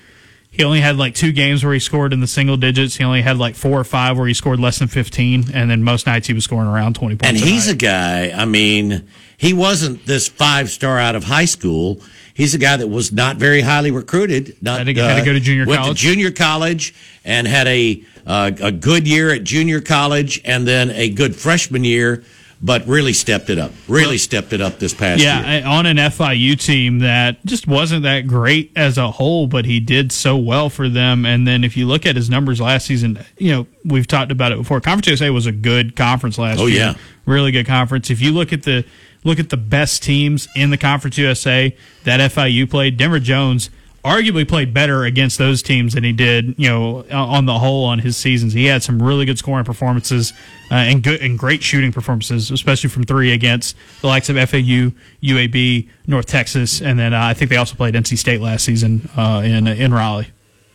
He only had like two games where he scored in the single digits. He only had like four or five where he scored less than 15. And then most nights he was scoring around 20 points. And he's a, a guy, I mean, he wasn't this five star out of high school he's a guy that was not very highly recruited. Not, had, to, uh, had to go to junior went college. to junior college and had a uh, a good year at junior college and then a good freshman year. But really stepped it up. Really stepped it up this past yeah, year. Yeah, on an FIU team that just wasn't that great as a whole, but he did so well for them. And then if you look at his numbers last season, you know we've talked about it before. Conference USA was a good conference last oh, year. yeah, really good conference. If you look at the look at the best teams in the Conference USA that FIU played, Denver Jones arguably played better against those teams than he did, you know, on the whole on his seasons. He had some really good scoring performances uh, and good and great shooting performances, especially from three against the likes of FAU, UAB, North Texas, and then uh, I think they also played NC State last season uh, in in Raleigh.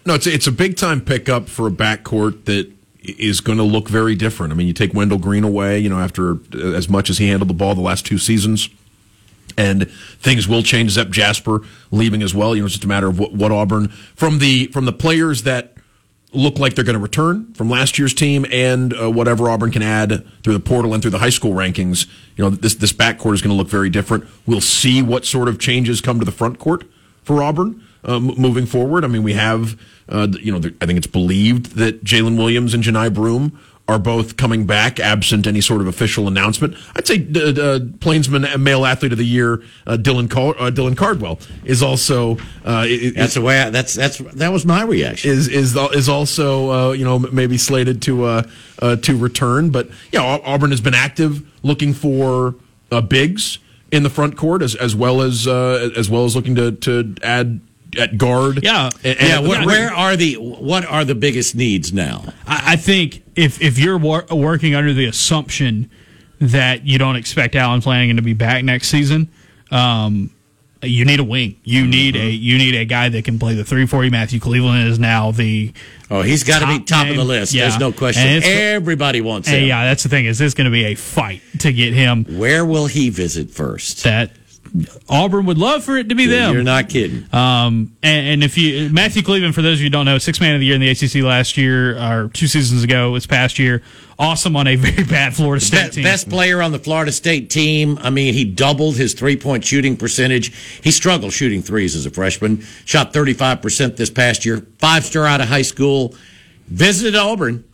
No, it's a, it's a big time pickup for a backcourt that is going to look very different. I mean, you take Wendell Green away, you know, after uh, as much as he handled the ball the last two seasons, and things will change. Zep Jasper leaving as well. You know, it's just a matter of what, what Auburn from the from the players that look like they're going to return from last year's team and uh, whatever Auburn can add through the portal and through the high school rankings. You know, this this backcourt is going to look very different. We'll see what sort of changes come to the front court for Auburn uh, moving forward. I mean, we have, uh, you know, I think it's believed that Jalen Williams and Johni Broome are both coming back, absent any sort of official announcement. I'd say uh, uh, Plainsman Male Athlete of the Year, uh, Dylan Cal- uh, Dylan Cardwell is also. Uh, that's the way. I, that's that's that was my reaction. Is is is also uh, you know maybe slated to to return, but yeah, Auburn has been active looking for bigs in the front court as as well as as well as looking to to add at guard. Yeah, and, yeah. where, where, are the what are the biggest needs now? I, I think if if you're wor- working under the assumption that you don't expect Allen Flanigan to be back next season. Um, you need a wing. You need a you need a guy that can play the three forty. Matthew Cleveland is now the Oh, he's got to be Top top of the list. Yeah. There's no question. And Everybody wants Hey, him. yeah, that's the thing. Is this going to be a fight to get him? Where will he visit first? That Auburn would love for it to be them. You're not kidding. Um, and, and if you Matthew Cleveland, for those of you who don't know, six man of the year in the ACC last year or two seasons ago, this past year, awesome on a very bad Florida State Be- team. best player on the Florida State team. I mean, he doubled his three point shooting percentage. He struggled shooting threes as a freshman. Shot 35% this past year. Five star out of high school. Visited Auburn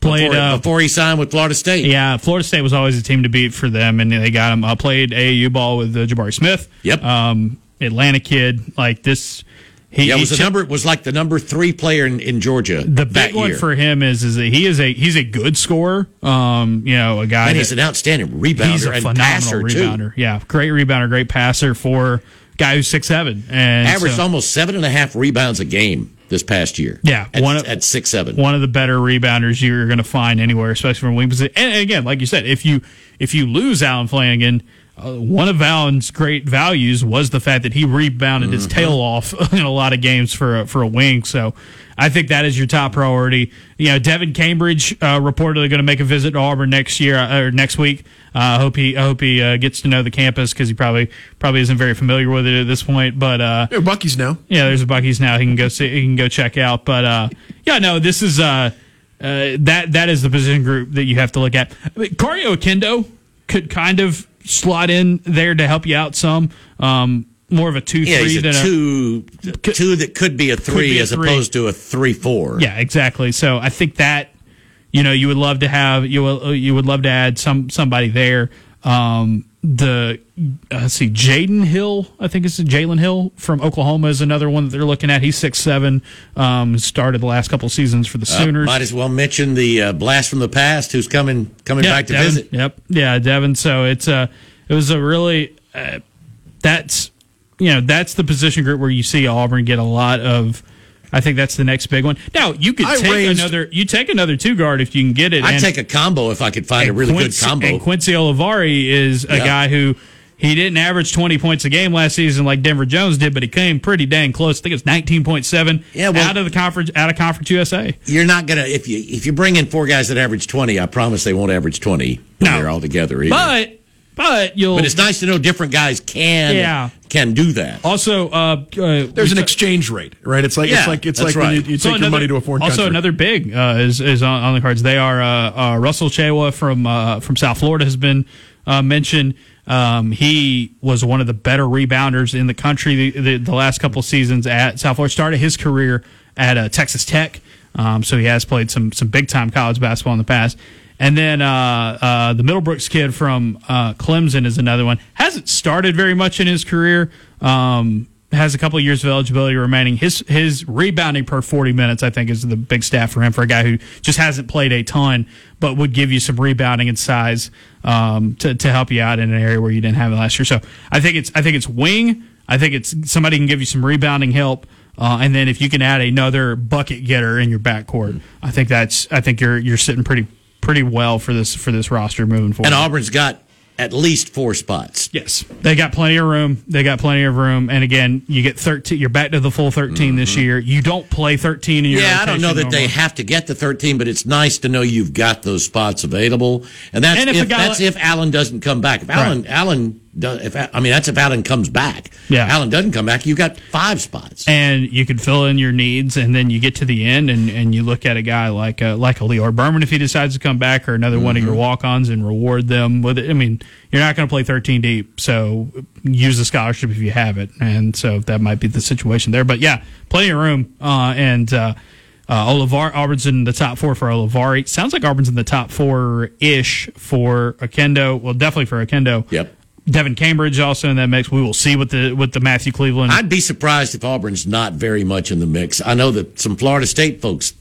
played before, uh, before he signed with Florida State. Yeah, Florida State was always a team to beat for them, and they got him. Uh, played AAU ball with uh, Jabari Smith. Yep. Um, Atlanta kid like this. He, Yeah, it he was the number was like the number three player in, in Georgia. The big one year. for him is is that he is a he's a good scorer. Um, you know, a guy and that, he's an outstanding rebounder he's a phenomenal passer rebounder. too. Yeah, great rebounder, great passer for guy who's six seven and Averaged so- almost seven and a half rebounds a game this past year. Yeah, at, one of- at six seven. one of the better rebounders you're going to find anywhere, especially from wing position. And again, like you said, if you if you lose Allen Flanigan, uh, one of Allen's great values was the fact that he rebounded his tail off in a lot of games for a, for a wing. So I think that is your top priority. You know, Devin Cambridge uh, reportedly going to make a visit to Auburn next year uh, or next week. Uh, I hope he I hope he uh, gets to know the campus because he probably probably isn't very familiar with it at this point. But uh, Yeah, Bucky's now. yeah, there's a Bucky's now. He can go see. He can go check out. But uh, yeah, no, this is uh, uh, that that is the position group that you have to look at. I mean, Kario Oquendo could kind of slot in there to help you out some. Um, more of a two Yeah, three a than a two, two that could be a three be a as three. opposed to a three four. yeah, exactly. So I think that you know you would love to have you will you would love to add some somebody there. Um, the uh, let's see, Jaden Hill, I think it's Jalen Hill from Oklahoma is another one that they're looking at. He's six seven. Um, started the last couple seasons for the Sooners. Might as well mention the uh, blast from the past who's coming coming back to Devin. visit. Yep. Yeah, Devin. So it's uh it was a really uh, that's you know that's the position group where you see Auburn get a lot of. I think that's the next big one. Now you could I take raised- another. You take another two guard if you can get it. I'd and- take a combo if I could find a really Quincy, good combo. And Quincy Olivari is a Yeah. guy who he didn't average 20 points a game last season like Denver Jones did, but he came pretty dang close. I think it's 19.7 Yeah, well- out of the conference out of conference USA. You're not gonna if you if you bring in four guys that average twenty. I promise they won't average twenty when No. they're all together. Either. But but you'll But it's nice to know different guys can Yeah. can do that. also uh, uh There's an ta- exchange rate, right? It's like Yeah, it's like it's that's like when you, you So take your money to a foreign also country. another big uh, is is on, on the cards. They are uh, uh, Russel Tchewa from uh, from South Florida has been uh, mentioned. Um, he was one of the better rebounders in the country the, the, the last couple seasons at South Florida. Started his career at uh, Texas Tech, um, so he has played some some big time college basketball in the past. And then uh, uh, the Middlebrooks kid from uh, Clemson is another one. Hasn't started very much in his career. Um, has a couple of years of eligibility remaining. His his rebounding per 40 minutes, I think, is the big stat for him for a guy who just hasn't played a ton, but would give you some rebounding and size um, to to help you out in an area where you didn't have it last year. So I think it's I think it's wing. I think it's somebody can give you some rebounding help. Uh, and then if you can add another bucket getter in your backcourt, I think that's I think you're you're sitting pretty pretty well for this for this roster moving forward. And Auburn's got at least four spots. Yes, they got plenty of room. They got plenty of room, and again, you get thirteen. You're back to the full 13 this year. You don't play thirteen in your. Mm-hmm. Yeah, I don't know that they have to get to 13, but it's nice to know you've got those spots available. And that's And if if, that's like- if Allen doesn't come back. If Allen Allen does, if I mean that's if Allen comes back. Yeah. Allen doesn't come back, you got five spots. and you can fill in your needs, and then you get to the end, and, and you look at a guy like a, like a Lior Berman if he decides to come back, or another one of Mm-hmm. your walk-ons, and reward them with it. I mean, you're not going to play 13 deep, so use the scholarship if you have it, and so that might be the situation there. But yeah, plenty of room, uh, and. Uh, uh, Olivar, Auburn's in the top four for Olivari. Sounds like Auburn's in the top four ish for Oquendo. Well, definitely for Oquendo. Yep. Devin Cambridge also in that mix. We will see what the what the Matthew Cleveland. I'd be surprised if Auburn's not very much in the mix. I know that some Florida State folks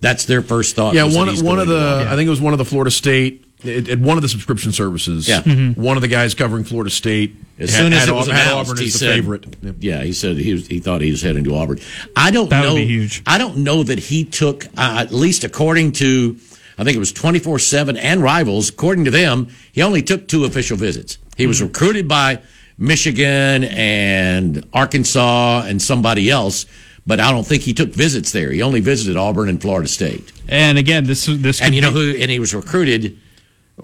that's their first thought. Yeah, one one of the Auburn. I think it was one of the Florida State at, at one of the subscription services. Yeah. Mm-hmm. one of the guys covering Florida State. As had- soon as had it was had announced, Auburn he said, favorite. Yeah. Yeah, he said he was, he thought he was heading to Auburn. I don't That would know. be huge. I don't know that he took uh, at least according to. I think it was 24 7 and rivals. According to them, he only took two official visits. He was mm-hmm. recruited by Michigan and Arkansas and somebody else, but I don't think he took visits there. He only visited Auburn and Florida State. And again, this this And you know who? And he was recruited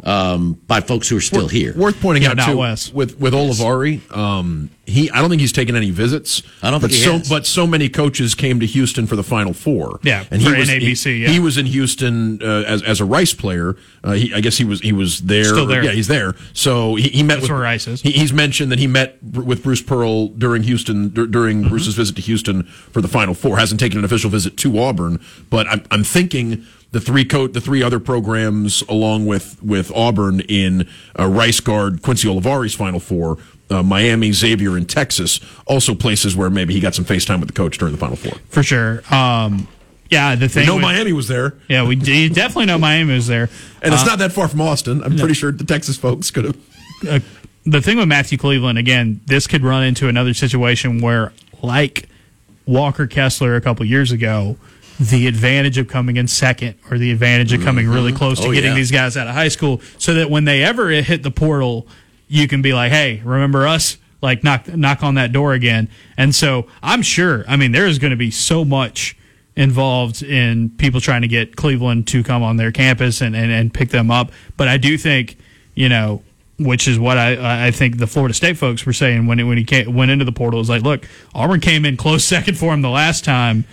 um, by folks who are still here. Worth pointing Yeah, out not too Wes. with with Olivari, um, he I don't think he's taken any visits. I don't but think he so has. but so many coaches came to Houston for the Final Four. Yeah, and he was NABC, He, yeah. he was in Houston uh, as as a Rice player. Uh, he, I guess he was he was there. Still there. Yeah, he's there. So he, he met That's with where Rice is. He, he's mentioned that he met with Bruce Pearl during Houston dur- during Mm-hmm. Bruce's visit to Houston for the Final Four. Hasn't taken an official visit to Auburn, but I'm, I'm thinking the three co- the three other programs along with with Auburn in uh, Rice guard Quincy Olivari's Final Four. Uh, Miami, Xavier, and Texas, also places where maybe he got some FaceTime with the coach during the Final Four. for sure. Um, yeah, the We thing. know with- Miami was there, Yeah, we d- definitely know Miami was there. and Uh, it's not that far from Austin. I'm pretty sure the Texas folks could have. uh, the thing with Matthew Cleveland again, this could run into another situation where, like Walker Kessler a couple years ago, the advantage of coming in second or the advantage of coming really mm-hmm. close to Oh, getting yeah. these guys out of high school, so that when they ever hit the portal, you can be like, "Hey, remember us?" Like knock knock on that door again. And so I'm sure. I mean, there is going to be so much involved in people trying to get Cleveland to come on their campus and, and, and pick them up. But I do think, you know, which is what I, I think the Florida State folks were saying when it, when he came, went into the portal. Is like, look, Auburn came in close second for him the last time,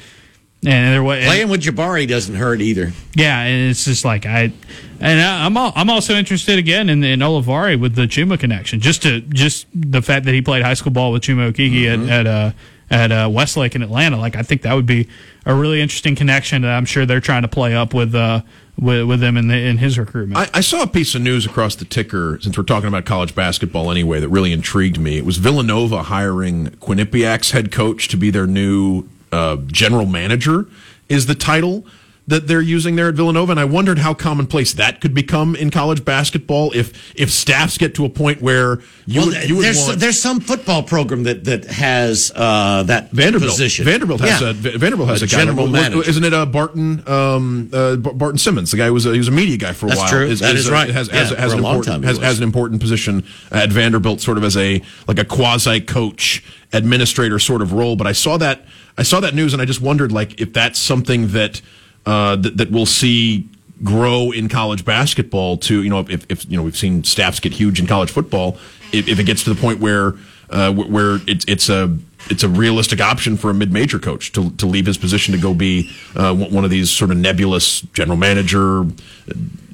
and there was Playing with Jabari doesn't hurt either. yeah, and it's just like I, and I, I'm al- I'm also interested again in, in Olivari with the Chuma connection. Just to just the fact that he played high school ball with Chuma Okeke at at uh, at uh, Westlake in Atlanta. Like I think that would be a really interesting connection that I'm sure they're trying to play up with uh with with him in the, in his recruitment. I, I saw a piece of news across the ticker since we're talking about college basketball anyway that really intrigued me. It was Villanova hiring Quinnipiac's head coach to be their new uh, general manager. Is the title that they're using there at Villanova, and I wondered how commonplace that could become in college basketball if if staffs get to a point where you well, would, you would there's want there's some football program that that has uh, that Vanderbilt. position. Vanderbilt has Yeah. a Vanderbilt has A a, general Well, manager. Isn't it uh, Barton um, uh, Barton Simmons? The guy who was a, he was a media guy for a That's while. true. That is uh, right. Has, Yeah, has, has an a long important time has, has an important position at Vanderbilt, sort of as a like a quasi coach administrator sort of role. But I saw that I saw that news and I just wondered like if that's something that uh, that, that we'll see grow in college basketball to you know if, if you know we've seen staffs get huge in college football if, if it gets to the point where uh, where it's it's a it's a realistic option for a mid-major coach to, to leave his position to go be uh, one of these sort of nebulous general manager,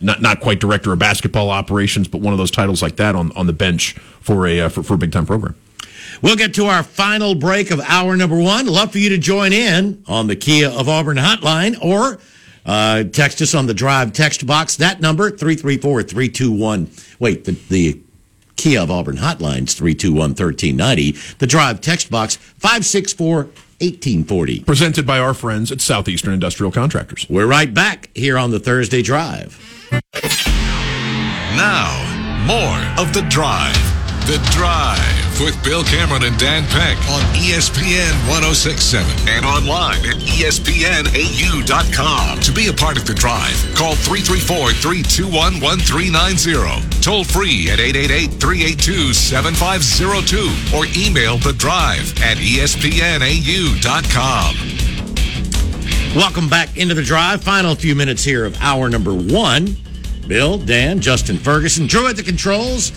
not not quite director of basketball operations, but one of those titles like that on, on the bench for a uh, for, for a big time program. We'll get to our final break of hour number one. Love for you to join in on the Kia of Auburn hotline or uh, text us on the drive text box. That number, 334 321. Wait, the, the Kia of Auburn hotline's 321 1390. The drive text box, 564 1840. Presented by our friends at Southeastern Industrial Contractors. We're right back here on the Thursday Drive. Now, more of The Drive. The Drive with Bill Cameron and Dan Peck on ESPN 1067 and online at ESPNAU.com. To be a part of The Drive, call 334 321 1390. Toll free at 888 382 7502 or email The Drive at ESPNAU.com. Welcome back into the drive. Final few minutes here of hour number one. Bill, Dan, Justin Ferguson, Drew at the controls.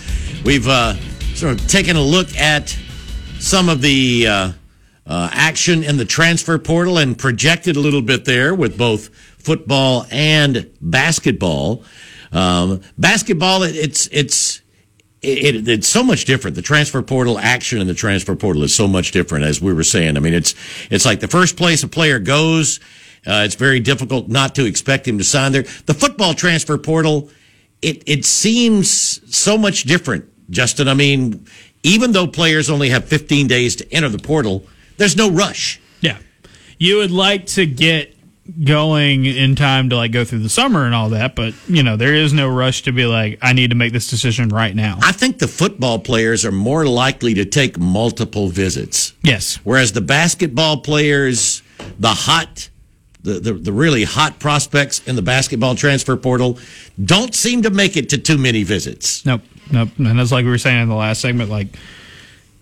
We've uh, sort of taken a look at some of the uh, uh, action in the transfer portal and projected a little bit there with both football and basketball. Um, basketball, it, it's it's it, it, it's so much different. The transfer portal action in the transfer portal is so much different, as we were saying. I mean, it's it's like the first place a player goes. Uh, it's very difficult not to expect him to sign there. The football transfer portal, it it seems so much different, Justin. I mean, even though players only have 15 days to enter the portal, there's no rush. Yeah. You would like to get going in time to like go through the summer and all that, but you know, there is no rush to be like, I need to make this decision right now. I think the football players are more likely to take multiple visits. Yes. Whereas the basketball players, the hot the, the, the really hot prospects in the basketball transfer portal don't seem to make it to too many visits. Nope, nope. And that's like we were saying in the last segment, like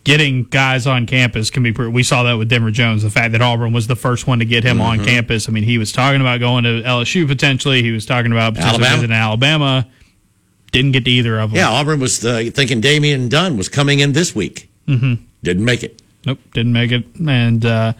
getting guys on campus can be. We saw that with Denver Jones. The fact that Auburn was the first one to get him mm-hmm. on campus. I mean, he was talking about going to LSU potentially. He was talking about potentially Alabama. visiting Alabama. Didn't get to either of them. Yeah, Auburn was uh, thinking Damian Dunn was coming in this week. Mm-hmm. Didn't make it. Nope, didn't make it. And uh,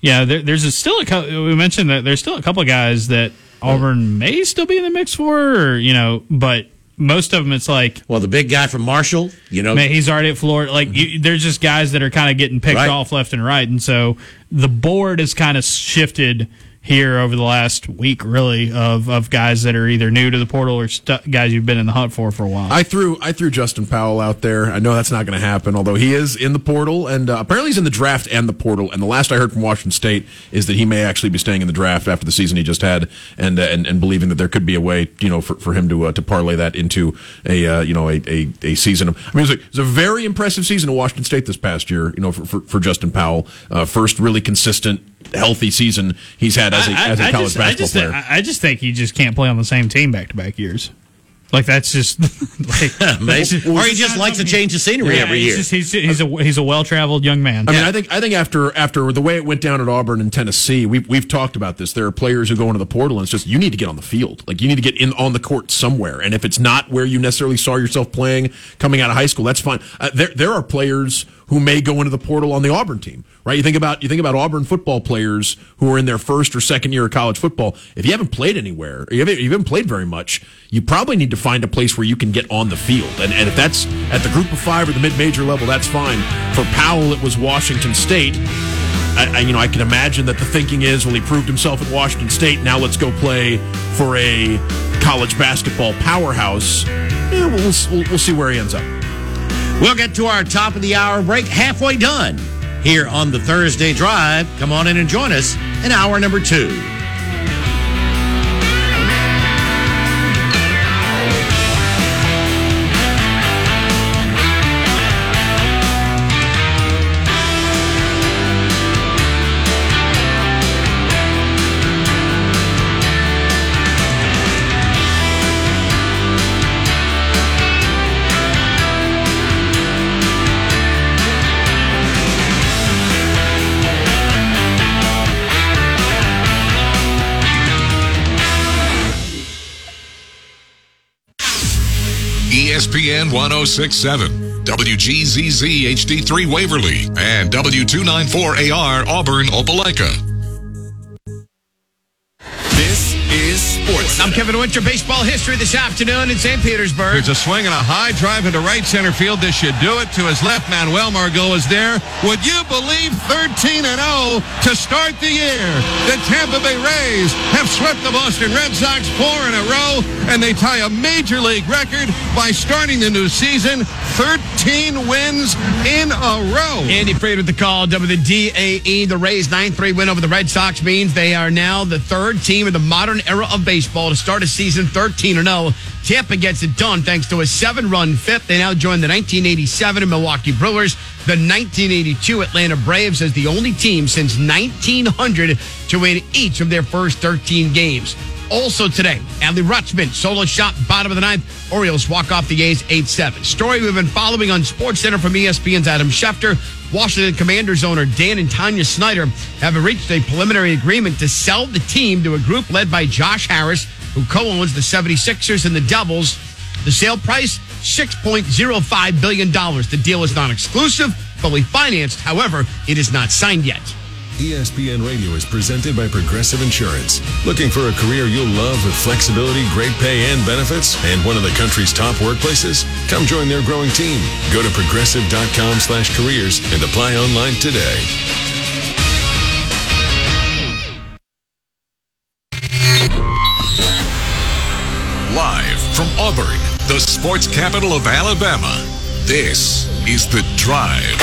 yeah, there, there's a still a couple. we mentioned that there's still a couple of guys that Auburn may still be in the mix for, or, you know, but most of them it's like well the big guy from marshall you know. Man, he's already at florida. Like you, there's just guys that are kind of getting picked right. off left and right. And so the board has kind of shifted here over the last week, really, of, of guys that are either new to the portal or guys you've been in the hunt for for a while. I threw I threw Justin Powell out there. I know that's not going to happen, although he is in the portal and uh, apparently he's in the draft and the portal. And the last I heard from Washington State is that he may actually be staying in the draft after the season he just had, and uh, and, and believing that there could be a way, you know, for, for him to uh, to parlay that into a uh, you know a, a, a season. Of, I mean, it was, a, it a, very impressive season at Washington State this past year. You know, for for, for Justin Powell, uh, first really consistent healthy season he's had as a, I, as a college just, basketball just, player. I just think he just can't play on the same team back to back years. Like that's just like amazing. or he just likes to change the scenery yeah, every he's year. Just, he's, he's a he's a well traveled young man. I mean, I think I think after after the way it went down at Auburn and Tennessee, we've we've talked about this. There are players who go into the portal, and it's just you need to get on the field. Like you need to get in on the court somewhere. And if it's not where you necessarily saw yourself playing coming out of high school, that's fine. Uh, there there are players who may go into the portal on the Auburn team, right? You think about you think about Auburn football players who are in their first or second year of college football. If you haven't played anywhere, you haven't, you haven't played very much, you probably need to find a place where you can get on the field. And, and if that's at the group of five or the mid major level, that's fine. For Powell, it was Washington State. I, I, you know, I can imagine that the thinking is, well, he proved himself at Washington State. Now let's go play for a college basketball powerhouse. Yeah, we'll, we'll, we'll see where he ends up. We'll get to our top of the hour break halfway done here on the Thursday Drive. Come on in and join us in hour number two. ESPN 1067, WGZZ HD3 Waverly, and W294AR Auburn Opelika. Sports. I'm Kevin Winter. Baseball history this afternoon in St. Petersburg. There's a swing and a high drive into right center field. This should do it. To his left, Manuel Margot is there. Would you believe 13 and 0 to start the year? The Tampa Bay Rays have swept the Boston Red Sox four in a row, and they tie a major league record by starting the new season 13 wins in a row. Andy Freed with the call. WDAE. The Rays 9-3 win over the Red Sox means they are now the third team in the modern era of baseball baseball to start a season 13 0. Tampa gets it done thanks to a seven run fifth. They now join the 1987 Milwaukee Brewers, the 1982 Atlanta Braves as the only team since 1900 to win each of their first 13 games. Also today, Adley Rutschman, solo shot, bottom of the ninth. Orioles walk off the A's 8 7. Story we've been following on SportsCenter from ESPN's Adam Schefter. Washington Commanders owner Dan and Tanya Snyder have reached a preliminary agreement to sell the team to a group led by Josh Harris, who co owns the 76ers and the Devils. The sale price, $6.05 billion. The deal is non exclusive, fully financed. However, it is not signed yet. ESPN Radio is presented by Progressive Insurance. Looking for a career you'll love with flexibility, great pay, and benefits, and one of the country's top workplaces? Come join their growing team. Go to progressive.com slash careers and apply online today. Live from Auburn, the sports capital of Alabama, this is The Drive.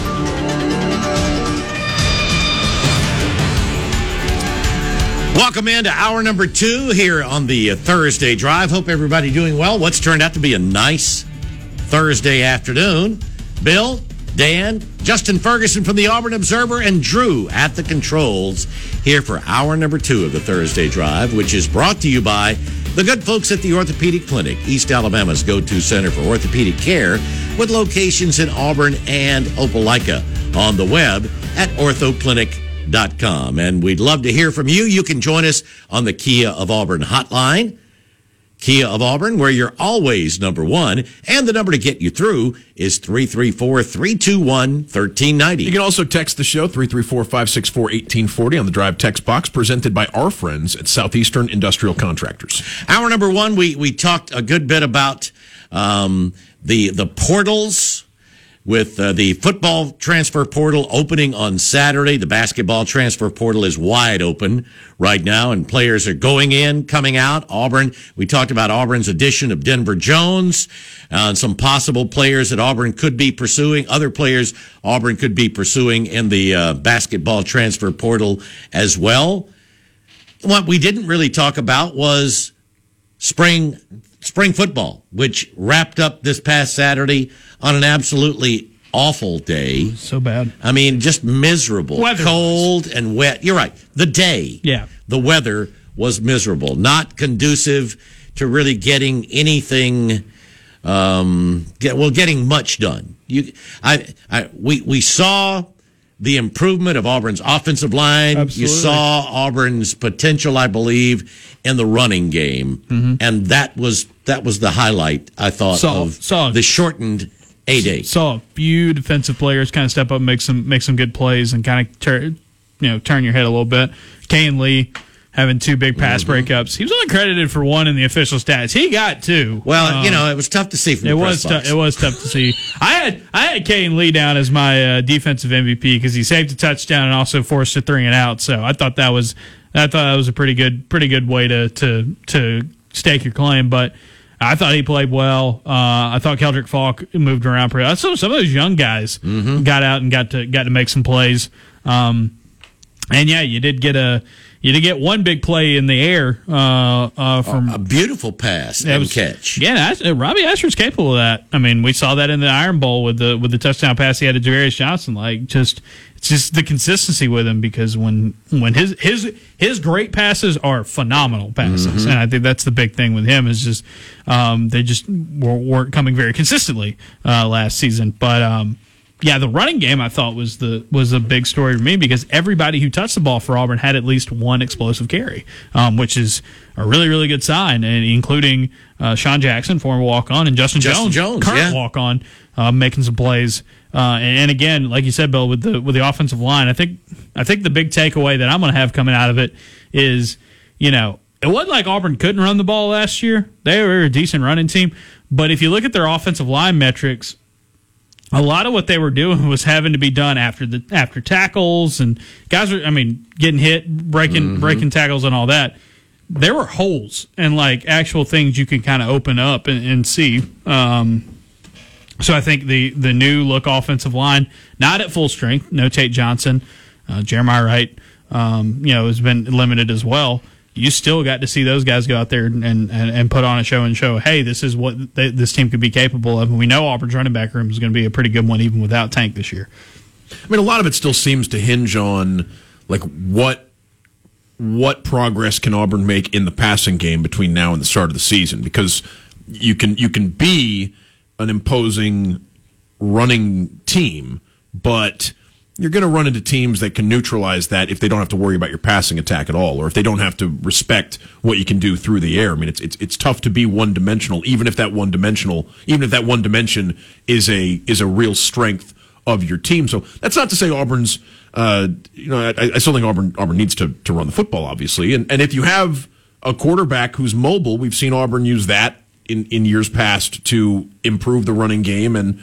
Welcome into hour number two here on the uh, Thursday Drive. Hope everybody doing well. What's turned out to be a nice Thursday afternoon. Bill, Dan, Justin Ferguson from the Auburn Observer, and Drew at the controls here for hour number two of the Thursday Drive, which is brought to you by the good folks at the Orthopedic Clinic, East Alabama's go-to center for orthopedic care, with locations in Auburn and Opelika on the web at orthoclinic.com. And we'd love to hear from you. You can join us on the Kia of Auburn hotline. Kia of Auburn, where you're always number one. And the number to get you through is 334 321 1390. You can also text the show 334-564-1840 on the Drive text box presented by our friends at Southeastern Industrial Contractors. Hour number one, we, we talked a good bit about um, the, the portals with uh, the football transfer portal opening on Saturday. The basketball transfer portal is wide open right now, and players are going in, coming out. Auburn, we talked about Auburn's addition of Denver Jones uh, and some possible players that Auburn could be pursuing, other players Auburn could be pursuing in the uh, basketball transfer portal as well. What we didn't really talk about was spring spring football, which wrapped up this past Saturday on an absolutely awful day. So bad. I mean, just miserable, Weather-wise. cold and wet. You're right. The day, Yeah. the weather was miserable, not conducive to really getting anything. Um, get, well, getting much done. You, I, I, we we saw the improvement of Auburn's offensive line. You saw Auburn's potential, I believe, in the running game, Mm-hmm. and that was that was the highlight. I thought Saw- of saw- the shortened a day. Saw a few defensive players kind of step up, and make some make some good plays, and kind of turn you know turn your head a little bit. Kane Lee having two big pass Mm-hmm. breakups. He was only credited for one in the official stats. He got two. Well, Um, you know, it was tough to see from It the was box. it was tough to see. I had I had Kane Lee down as my uh, defensive MVP because he saved a touchdown and also forced a three and out. So I thought that was I thought that was a pretty good pretty good way to to to stake your claim. But I thought he played well. Uh, I thought Keldric Faulk moved around pretty. well. Some some of those young guys Mm-hmm. got out and got to got to make some plays. Um, and yeah, you did get a you did get one big play in the air uh, uh, from a beautiful pass and was- catch. Yeah, uh, Robbie Ashford's capable of that. I mean, we saw that in the Iron Bowl with the with the touchdown pass he had to Jarius Johnson. Like, just it's just the consistency with him because when when his his his great passes are phenomenal passes, and I think that's the big thing with him is just um, they just were, weren't coming very consistently uh, last season, but. Um, yeah, the running game I thought was the was a big story for me because everybody who touched the ball for Auburn had at least one explosive carry, um, which is a really really good sign, and including uh, Sean Jackson, former walk on, and Justin, Justin Jones, Jones, current yeah. walk on, uh, making some plays. Uh, and, and again, like you said, Bill, with the with the offensive line, I think I think the big takeaway that I'm going to have coming out of it is, you know, it wasn't like Auburn couldn't run the ball last year. They were a decent running team, but if you look at their offensive line metrics, a lot of what they were doing was having to be done after the after tackles and guys were I mean getting hit, breaking breaking tackles and all that. There were holes and like actual things you can kind of open up and, and see. Um, so I think the the new look offensive line not at full strength. No Tate Johnson, uh, Jeremiah Wright, um, you know, has been limited as well. You still got to see those guys go out there and, and, and put on a show and show, hey, this is what this team could be capable of. And we know Auburn's running back room is going to be a pretty good one, even without Tank this year. I mean, a lot of it still seems to hinge on like what what progress can Auburn make in the passing game between now and the start of the season because you can you can be an imposing running team, but you're going to run into teams that can neutralize that if they don't have to worry about your passing attack at all, or if they don't have to respect what you can do through the air. I mean, it's it's it's tough to be one dimensional, even if that one dimensional, even if that one dimension is a is a real strength of your team. So that's not to say Auburn's, uh, you know, I, I still think Auburn Auburn needs to to run the football, obviously, and and if you have a quarterback who's mobile, we've seen Auburn use that in, in years past to improve the running game and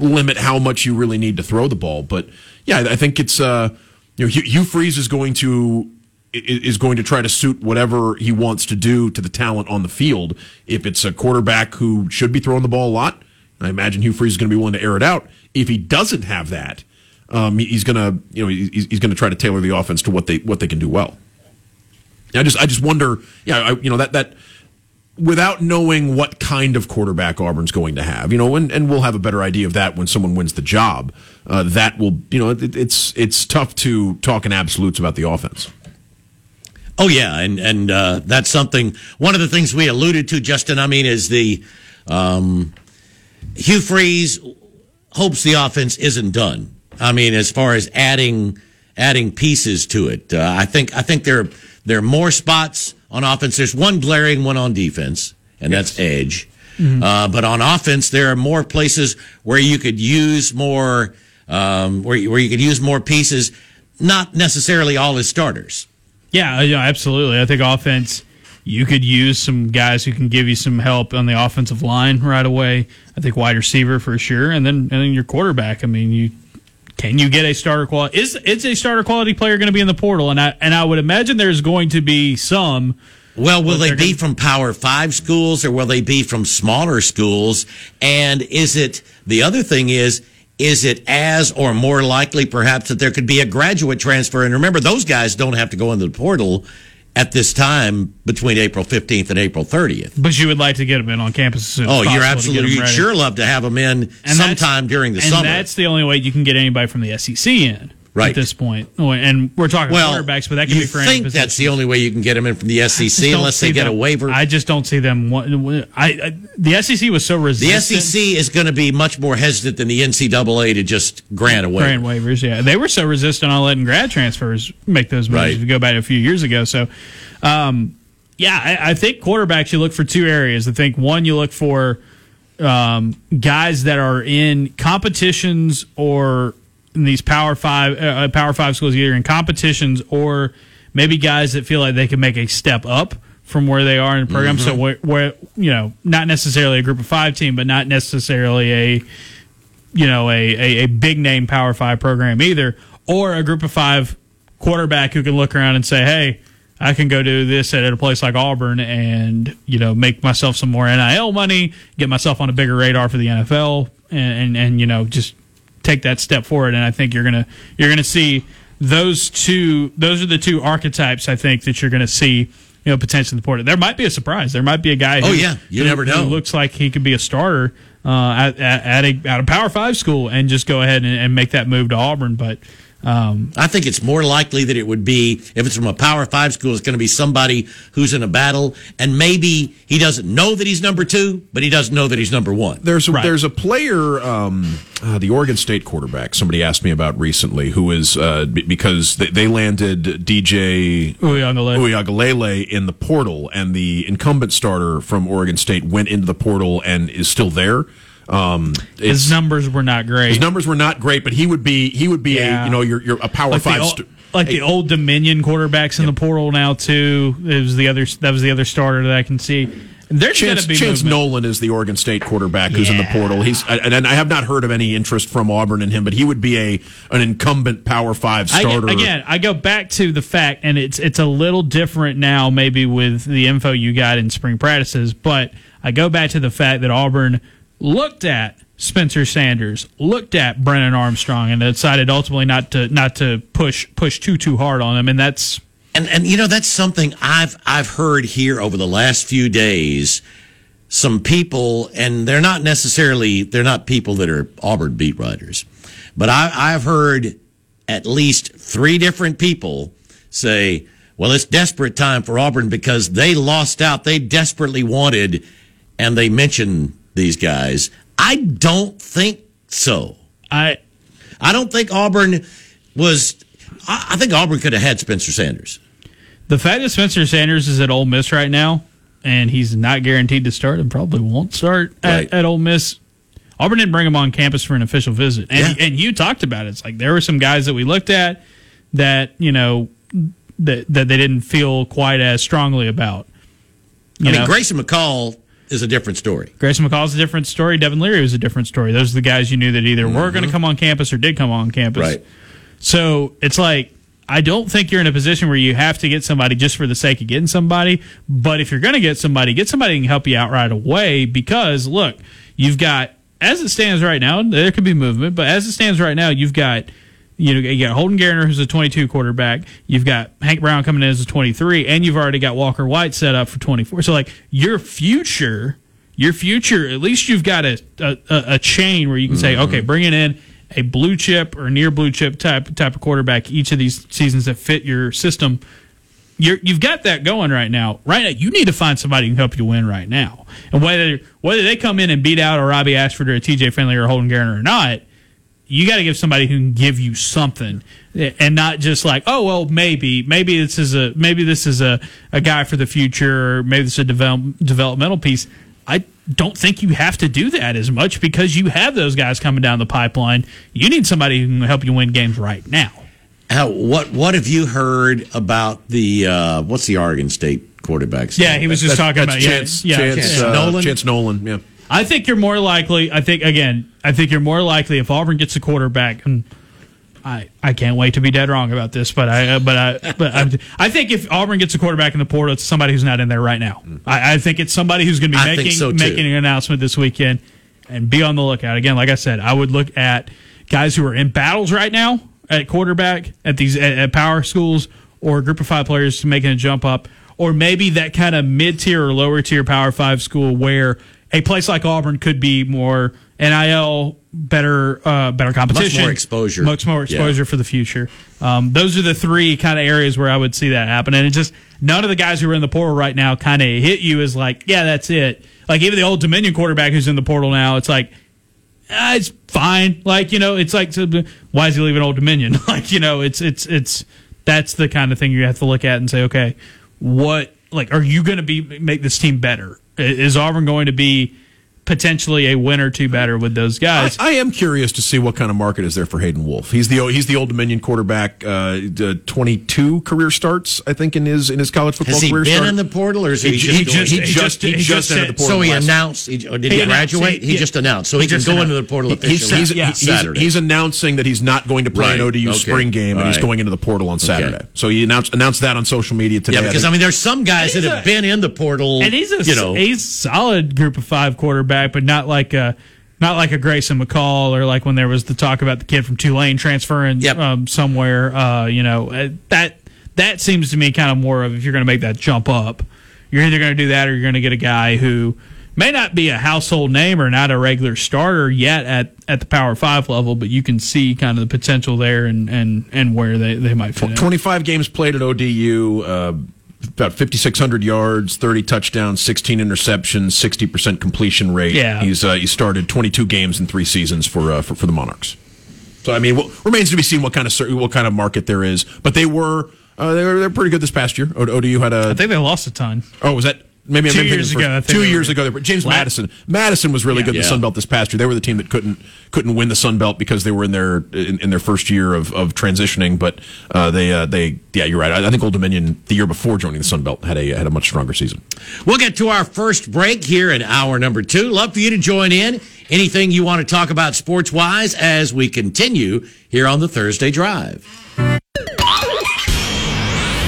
limit how much you really need to throw the ball. But yeah, I think it's uh, you know Hugh, Hugh Freeze is going to is going to try to suit whatever he wants to do to the talent on the field. If it's a quarterback who should be throwing the ball a lot, I imagine Hugh Freeze is going to be willing to air it out. If he doesn't have that, um, he's going to you know he's, he's going to try to tailor the offense to what they what they can do well. I just I just wonder, yeah, I, you know that that without knowing what kind of quarterback Auburn's going to have, you know, and, and we'll have a better idea of that when someone wins the job. Uh, that will, you know, it, it's it's tough to talk in absolutes about the offense. Oh yeah, and and uh, that's something. One of the things we alluded to, Justin. I mean, is the um, Hugh Freeze hopes the offense isn't done. I mean, as far as adding adding pieces to it, uh, I think I think there there are more spots on offense. There's one glaring one on defense, and yes. that's edge. Mm-hmm. Uh, but on offense, there are more places where you could use more, um, where you, where you could use more pieces, not necessarily all as starters. Yeah, yeah, absolutely. I think offense, you could use some guys who can give you some help on the offensive line right away. I think wide receiver for sure, and then and then your quarterback. I mean, you can you get a starter quality? Is is a starter quality player going to be in the portal? And I and I would imagine there's going to be some. Well, will they be gonna... from Power Five schools or will they be from smaller schools? And is it the other thing is is it as or more likely perhaps that there could be a graduate transfer? And remember, those guys don't have to go into the portal at this time between April 15th and April 30th. But you would like to get them in on campus as soon oh, as you're absolutely, you'd sure love to have them in and sometime during the and summer. that's the only way you can get anybody from the SEC in right. at this point. Oh, and we're talking well, quarterbacks, but that can be for think that's the only way you can get them in from the SEC unless they get them, a waiver. I just don't see them. I, I the SEC was so resistant. The SEC is going to be much more hesitant than the NCAA to just grant a waiver. Grant waivers, yeah. They were so resistant on letting grad transfers make those moves. Right. If you go back a few years ago, so. Um, yeah, I, I, think quarterbacks you look for two areas. I think one you look for um, guys that are in competitions or in these Power Five uh, uh, Power Five schools, either in competitions or maybe guys that feel like they can make a step up from where they are in the program. Mm-hmm. So where, where, you know, not necessarily a Group of Five team, but not necessarily a you know a, a, a big name Power Five program either, or a Group of Five quarterback who can look around and say, hey. I can go do this at a place like Auburn and you know make myself some more NIL money, get myself on a bigger radar for the NFL, and and, and you know just take that step forward. And I think you're gonna you're gonna see those two. Those are the two archetypes I think that you're gonna see. You know, potentially portal. There might be a surprise. There might be a guy. Oh, who, oh yeah, you who, never know. Looks like he could be a starter uh, at, at, at, a at a Power Five school and just go ahead and, and make that move to Auburn. But um, I think it's more likely that it would be if it's from a Power Five school, it's going to be somebody who's in a battle, and maybe he doesn't know that he's number two, but he doesn't know that he's number one. There's a, right. there's a player, um, uh, the Oregon State quarterback. Somebody asked me about recently, who is uh, b- because they, they, landed DJ Uiagalelei in the portal, and the incumbent starter from Oregon State went into the portal and is still there. Um, his numbers were not great. His numbers were not great, but he would be he would be yeah. a you know you're, you're a power like five. The st- like the old Dominion quarterbacks in the portal now too. It was the other that was the other starter that I can see. There's Chance, Chance Nolan is the Oregon State quarterback who's yeah. in the portal. He's and I have not heard of any interest from Auburn in him, but he would be a an incumbent Power Five starter. I, again, I go back to the fact, and it's it's a little different now, maybe with the info you got in spring practices, but I go back to the fact that Auburn looked at Spencer Sanders, looked at Brennan Armstrong, and decided ultimately not to not to push push too too hard on him, and that's and and you know that's something I've I've heard here over the last few days. Some people, and they're not necessarily they're not people that are Auburn beat writers, but I, I've heard at least three different people say, "Well, it's desperate time for Auburn because they lost out. They desperately wanted." And they mention these guys. I don't think so. I I don't think Auburn was. I, I think Auburn could have had Spencer Sanders. The fact that Spencer Sanders is at Ole Miss right now, and he's not guaranteed to start, and probably won't start right. at, at Ole Miss. Auburn didn't bring him on campus for an official visit, and yeah. and you talked about it. It's like there were some guys that we looked at that you know that that they didn't feel quite as strongly about. You I mean, Grayson McCall is a different story. Grayson McCall's a different story. Devin Leary was a different story. Those are the guys you knew that either were going to mm-hmm. come on campus or did come on campus. Right. So it's like I don't think you're in a position where you have to get somebody just for the sake of getting somebody. But if you're going to get somebody, get somebody who can help you out right away. Because look, you've got as it stands right now, there could be movement, but as it stands right now, you've got you know you got Holden Geriner who's a 22 quarterback. You've got Hank Brown coming in as a 23, and you've already got Walker White set up for 24. So like your future, your future, at least you've got a a, a chain where you can say, mm-hmm. okay, bringing in a blue chip or near blue chip type type of quarterback each of these seasons that fit your system. You're, you've got that going right now. Right now, you need to find somebody who can help you win right now. And whether whether they come in and beat out a Robbie Ashford or a TJ Finley or Holden Geriner or not, you got to give somebody who can give you something and not just like oh well maybe maybe this is a maybe this is a, a guy for the future or maybe this is a develop, developmental piece i don't think you have to do that as much because you have those guys coming down the pipeline you need somebody who can help you win games right now How, what what have you heard about the uh, what's the Oregon State quarterbacks? yeah he was just That's- talking about Chance, yeah, yeah, Chance, yeah. uh, Nolan? Chance Nolan. Yeah. I think you're more likely. I think again. I think you're more likely if Auburn gets a quarterback. And I I can't wait to be dead wrong about this, but I uh, but I but I'm, I think if Auburn gets a quarterback in the portal, it's somebody who's not in there right now. I, I think it's somebody who's going to be I making so, making an announcement this weekend, and be on the lookout. Again, like I said, I would look at guys who are in battles right now at quarterback at these at, at power schools or a group of five players making a jump up, or maybe that kind of mid tier or lower tier power five school where a place like Auburn could be more NIL, better uh, better competition, more exposure. much more Yeah. exposure for the future. Um, those are the three kind of areas where I would see that happen, and it just none of the guys who are in the portal right now kind of hit you as like, yeah, that's it. Like even the old Dominion quarterback who's in the portal now, it's like. Ah, it's fine. Like you know, it's like why is he leaving Old Dominion? like you know, it's it's it's that's the kind of thing you have to look at and say, okay, what like are you going to be make this team better? Is Auburn going to be potentially a win or two better with those guys? I am curious to see what kind of market is there for Hayden Wolff. He's the he's the Old Dominion quarterback. Uh, the 22 career starts, I think, in his in his college football Has he career. been start. in the portal, or is he, He, just, he just he he just just- he he just just entered the portal. so he announced? He, or did he, He graduate? he- He, just announced, so he, He can just go announced. into the portal He- He's, officially. he's, Yeah. he's, he's announcing that he's not going to play Right. an ODU Okay. spring game, and he's going into the portal on Saturday. So he announced announced that on social media today. yeah, because I mean, there's some guys that have been in the portal. and he's a you know, he's a solid group of five quarterback, but not like a not like a Grayson McCall or like when there was the talk about the kid from Tulane transferring Yep. um, somewhere. Uh, you know uh, that that seems to me kind of more of if you're going to make that jump up, you're either going to do that or you're going to get a guy who may not be a household name or not a regular starter yet at, at the Power Five level, but you can see kind of the potential there and and, and where they, they might fit. in. 25 games played at ODU, uh, about 5,600 yards, 30 touchdowns, 16 interceptions, 60% completion rate. Yeah. He's uh, he started 22 games in three seasons for uh, for, for the Monarchs. So I mean, what, remains to be seen what kind of what kind of market there is. But they were uh, they were they're pretty good this past year. O- ODU had a I think they lost a ton. Oh, was that maybe Two I'm years for- ago, I Two years ago, they were- James La- Madison. Madison was really Yeah. good in the Yeah. Sun Belt this past year. They were the team that couldn't couldn't win the Sun Belt because they were in their in, in their first year of, of transitioning. But uh, they uh, they yeah, you're right. I, I think Old Dominion the year before joining the Sun Belt had a had a much stronger season. We'll get to our first break here in hour number two. Love for you to join in. Anything you want to talk about sports wise as we continue here on the Thursday Drive.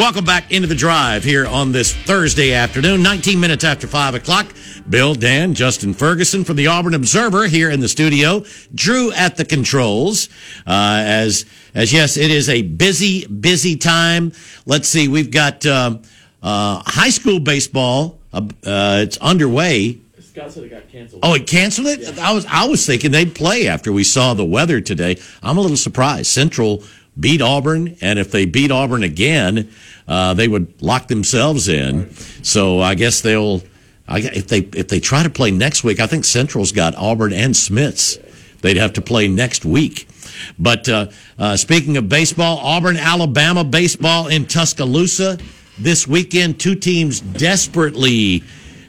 Welcome back into the drive here on this Thursday afternoon, 19 minutes after 5 o'clock. Bill, Dan, Justin Ferguson from the Auburn Observer here in the studio. Drew at the controls. Uh, as, as yes, it is a busy, busy time. Let's see, we've got uh, uh, high school baseball. Uh, uh, it's underway. Scott said it got canceled. Oh, it canceled it. I was I was thinking they'd play after we saw the weather today. I'm a little surprised. Central beat Auburn, and if they beat Auburn again, uh, they would lock themselves in. So I guess they'll. I, if they if they try to play next week, I think Central's got Auburn and Smiths. They'd have to play next week. But uh, uh, speaking of baseball, Auburn, Alabama baseball in Tuscaloosa this weekend. Two teams desperately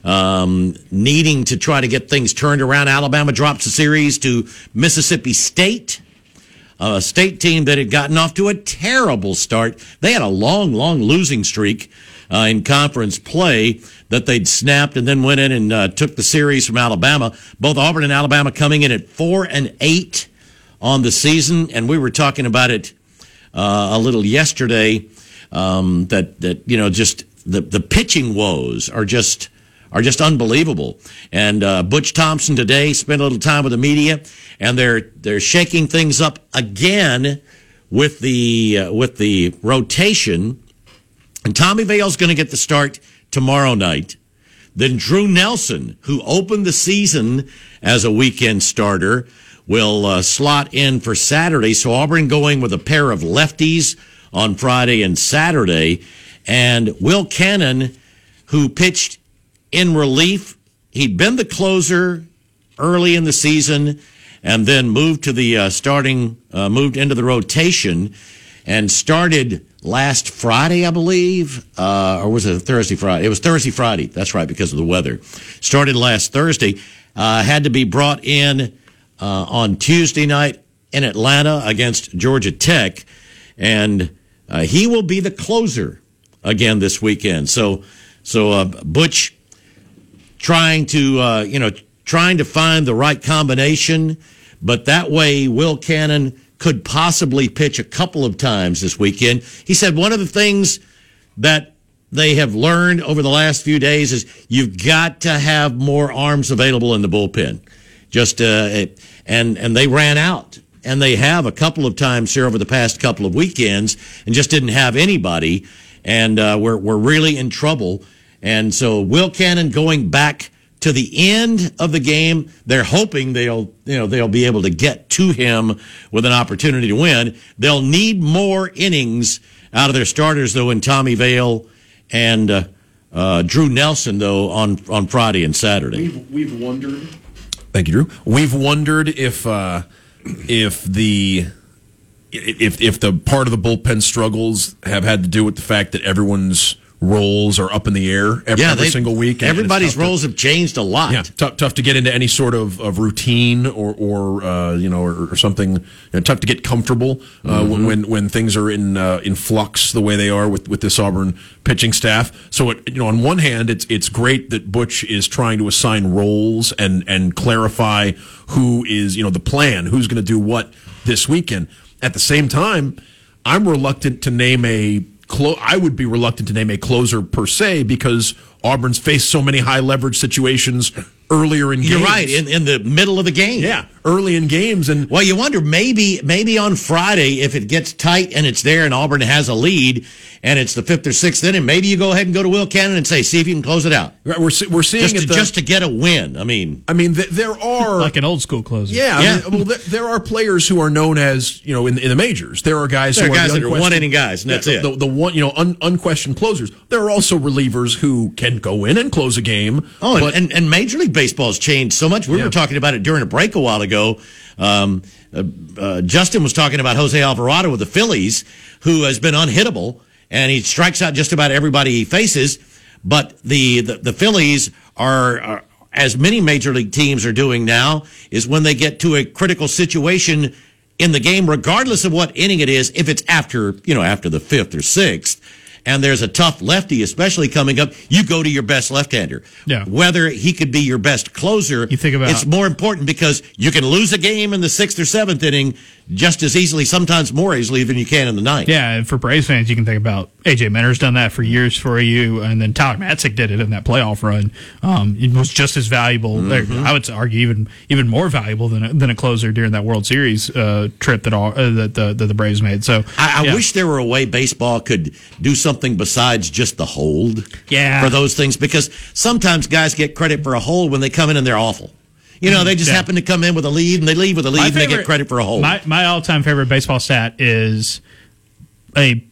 um, needing to try to get things turned around. Alabama drops the series to Mississippi State, a state team that had gotten off to a terrible start. They had a long, long losing streak uh, in conference play that they'd snapped and then went in and uh, took the series from Alabama. Both Auburn and Alabama coming in at four and eight on the season, and we were talking about it uh, a little yesterday. Um, that that you know just the the pitching woes are just are just unbelievable. And uh, Butch Thompson today spent a little time with the media, and they're they're shaking things up again with the uh, with the rotation. And Tommy Vail's going to get the start tomorrow night. Then Drew Nelson, who opened the season as a weekend starter, will uh, slot in for Saturday. So Auburn going with a pair of lefties on Friday and Saturday. And Will Cannon, who pitched in relief, he'd been the closer early in the season and then moved to the uh, starting, uh, moved into the rotation and started last Friday, I believe, uh, or was it Thursday, Friday? It was Thursday, Friday. That's right, because of the weather. Started last Thursday. Uh, had to be brought in uh, on Tuesday night in Atlanta against Georgia Tech, and uh, he will be the closer again this weekend. So, so Butch trying to uh, you know trying to find the right combination, but that way Will Cannon could possibly pitch a couple of times this weekend. He said one of the things that they have learned over the last few days is you've got to have more arms available in the bullpen. Just uh, and and they ran out, and they have a couple of times here over the past couple of weekends, and just didn't have anybody, and uh, we're we're really in trouble. And so Will Cannon going back to the end of the game. They're hoping they'll, you know, they'll be able to get to him with an opportunity to win. They'll need more innings out of their starters, though, in Tommy Vail and uh, uh, Drew Nelson, though, on on Friday and Saturday. We've, we've wondered. Thank you, Drew. We've wondered if uh, if the if if the part of the bullpen struggles have had to do with the fact that everyone's roles are up in the air every, Yeah, every single week. and Everybody's tough to- roles have changed a lot. Yeah, tough, tough to get into any sort of, of routine or, or uh, you know, or, or something. You know, tough to get comfortable uh, when, when when things are in uh, in flux the way they are with, with this Auburn pitching staff. So, it, you know, on one hand, it's it's great that Butch is trying to assign roles and and clarify who is you know the plan, who's going to do what this weekend. At the same time, I'm reluctant to name a clo- I would be reluctant to name a closer per se because Auburn's faced so many high leverage situations earlier in games. You're right in, in the middle of the game. yeah, early in games, and Well, you wonder maybe maybe on Friday if it gets tight and it's there and Auburn has a lead and it's the fifth or sixth inning, maybe you go ahead and go to Will Cannon and say, see if you can close it out, we're we're seeing just it to, the- just to get a win. I mean, I mean, th- there are like an old school closer. Yeah, I mean, well, there, there are players who are known as you know in, in the majors. There are guys There who are guys the that are one-inning guys, and that's Yeah, it. The, the one you know un, unquestioned closers. There are also relievers who can go in and close a game. oh, and, but and, and Major League Baseball's changed so much. We Yeah. were talking about it during a break a while ago. Um, uh, uh, Justin was talking about Jose Alvarado with the Phillies, who has been unhittable, and he strikes out just about everybody he faces. But the the, the Phillies are, are, as many major league teams are doing now, is when they get to a critical situation in the game, regardless of what inning it is, if it's after you know after the fifth or sixth. And there's a tough lefty, especially coming up. You go to your best left-hander. Yeah. Whether he could be your best closer, You think about- it's more important because you can lose a game in the sixth or seventh inning just as easily, sometimes more easily than you can in the ninth. Yeah, and for Braves fans, you can think about AJ Minter's done that for years for you, and then Tyler Matzek did it in that playoff run. Um, it was just as valuable. Mm-hmm. I would argue even even more valuable than a, than a closer during that World Series uh, trip that all uh, that the that the Braves made. So I, I yeah. wish there were a way baseball could do something besides just the hold Yeah. for those things because sometimes guys get credit for a hold when they come in and they're awful. You know, they just Yeah. happen to come in with a lead and they leave with a lead My and they get credit for a hold. My my all time favorite baseball stat is a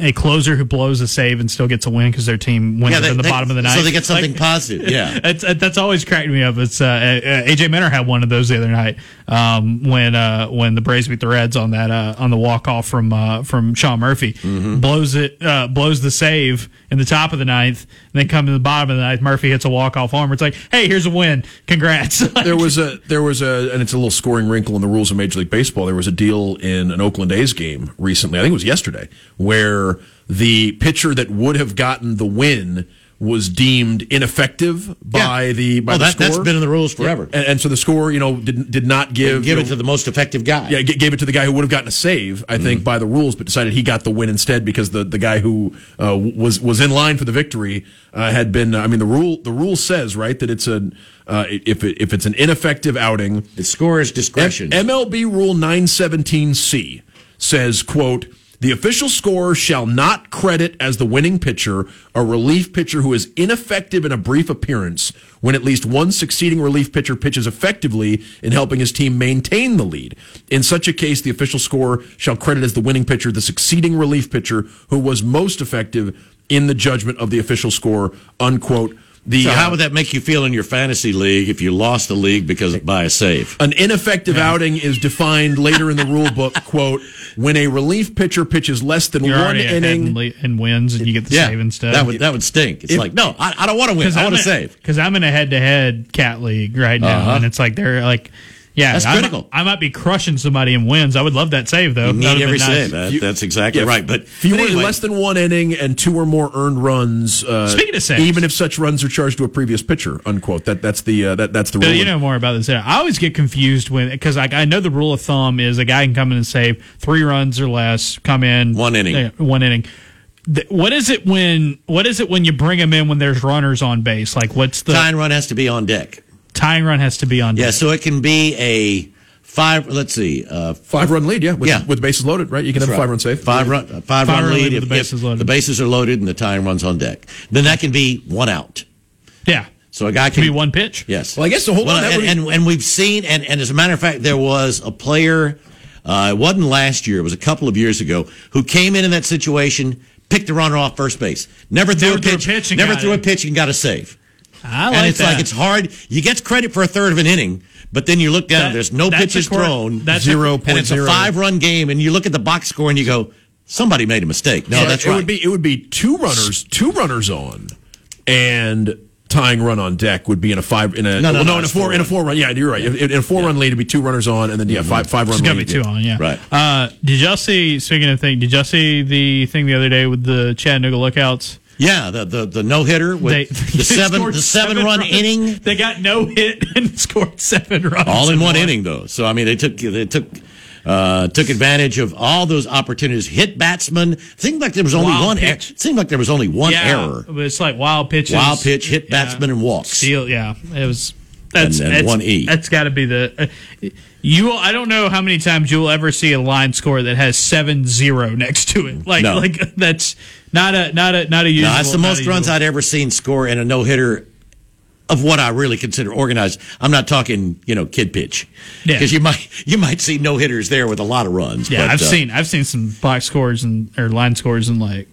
a closer who blows a save and still gets a win because their team wins Yeah, they- in the they- bottom of the night. so they get something Like- positive, yeah. it's, uh, that's always cracked me up. It's uh, uh, AJ Minter had one of those the other night um, when uh, when the Braves beat the Reds on that uh, on the walk off from uh, from Sean Murphy Mm-hmm. blows it uh, blows the save in the top of the ninth. And then come to the bottom of the ninth, Murphy hits a walk off homer. It's like, hey, here's a win. Congrats. there was a there was a and it's a little scoring wrinkle in the rules of Major League Baseball. There was a deal in an Oakland A's game recently. I think it was yesterday, where the pitcher that would have gotten the win was deemed ineffective by Yeah. the by Oh, the that- score. that's been in the rules forever. And, and so the score, you know, did did not give Give it know, to the most effective guy. yeah, gave it to the guy who would have gotten a save, I Mm-hmm. think, by the rules, but decided he got the win instead because the, the guy who uh, was was in line for the victory uh, had been. I mean, the rule the rule says right that it's a uh, if it, if it's an ineffective outing, The scorer's discretion. MLB Rule 917C says, quote, the official scorer shall not credit as the winning pitcher a relief pitcher who is ineffective in a brief appearance when at least one succeeding relief pitcher pitches effectively in helping his team maintain the lead. In such a case, the official scorer shall credit as the winning pitcher the succeeding relief pitcher who was most effective in the judgment of the official scorer, unquote. The, so how would that make you feel in your fantasy league if you lost the league because of by a save? An ineffective outing is defined later in the rule book, quote, when a relief pitcher pitches less than You're one already ahead inning. and, le- and wins, and you get the Yeah, save instead. that would that would stink. It's If- like no, I, I don't want to win. I want to save. Because I'm in a head to head cat league right now, Uh-huh. and it's like they're like, yeah, That's I might- critical. I might be crushing somebody in wins. I would love that save though. You need every been nice. save. That- that's exactly Yeah, right. But fewer, but anyway, less than one inning and two or more earned runs. Uh, Speaking of saves. even if such runs are charged to a previous pitcher, unquote. That that's the uh, that that's the rule. you know more about this. I always get confused when because I, I know the rule of thumb is a guy can come in and save three runs or less, come in One inning. uh, one inning. What is it when? What is it when you bring him in when there's runners on base? Like what's the tying run has to be on deck. Tying run has to be on? Deck. Yeah, deck. so it can be a five. Let's see, uh, five run lead, yeah, with, Yeah. with bases loaded, right? You can have a five run save. Five run, uh, five, run, run lead lead if, the bases if loaded. the bases are loaded and the tying runs on deck. Then that can be one out. yeah. So a guy Can can be one pitch. Yes. Well, I guess the whole- Well, that and, and and we've seen and and as a matter of fact, there was a player. Uh, it wasn't last year. It was a couple of years ago who came in in that situation, picked the runner off first base, never threw Never a threw a pitch, pitch and never got threw a it. pitch and got a save. I like and it's that. like it's hard. You get credit for a third of an inning, but then you look down. That- there's no pitches cor- thrown. that's Zero a- point and it's a five-run game, and you look at the box score and you go, somebody made a mistake. No, Yeah, that's it right. would be it would be two runners, two runners on, and tying run on deck would be in a five in a No, no, well, no, in a four four in a four run. Yeah, you're right. In, in a four run lead, it'd be two runners on, and then yeah, five five run. It's gonna lead, be two yeah. on, yeah. Right. Uh, did y'all see? Speaking of thing, did y'all see the thing the other day with the Chattanooga Lookouts? Yeah, the the, the no hitter with They, the seven the seven run runs. inning. They got no hit and scored seven runs. all in one won. inning though. So I mean, they took they took uh, took advantage of all those opportunities. Hit batsman. Seemed like there was only Wild one. Er- seemed like there was only one yeah, error. It's like wild pitches, Wild pitch, hit Yeah. batsman, and walks. Steal, yeah, it was. That's And- and that's- one E. That's got to be the. Uh, you, will, I don't know how many times you will ever see a line score that has seven zero next to it. Like, No. like that's not a not a not a usual. No, that's the most runs. I'd ever seen score in a no hitter of what I really consider organized. I'm not talking, you know, kid pitch, Yeah. because you might you might see no hitters there with a lot of runs. Yeah, but, I've uh, seen I've seen some box scores and or line scores in like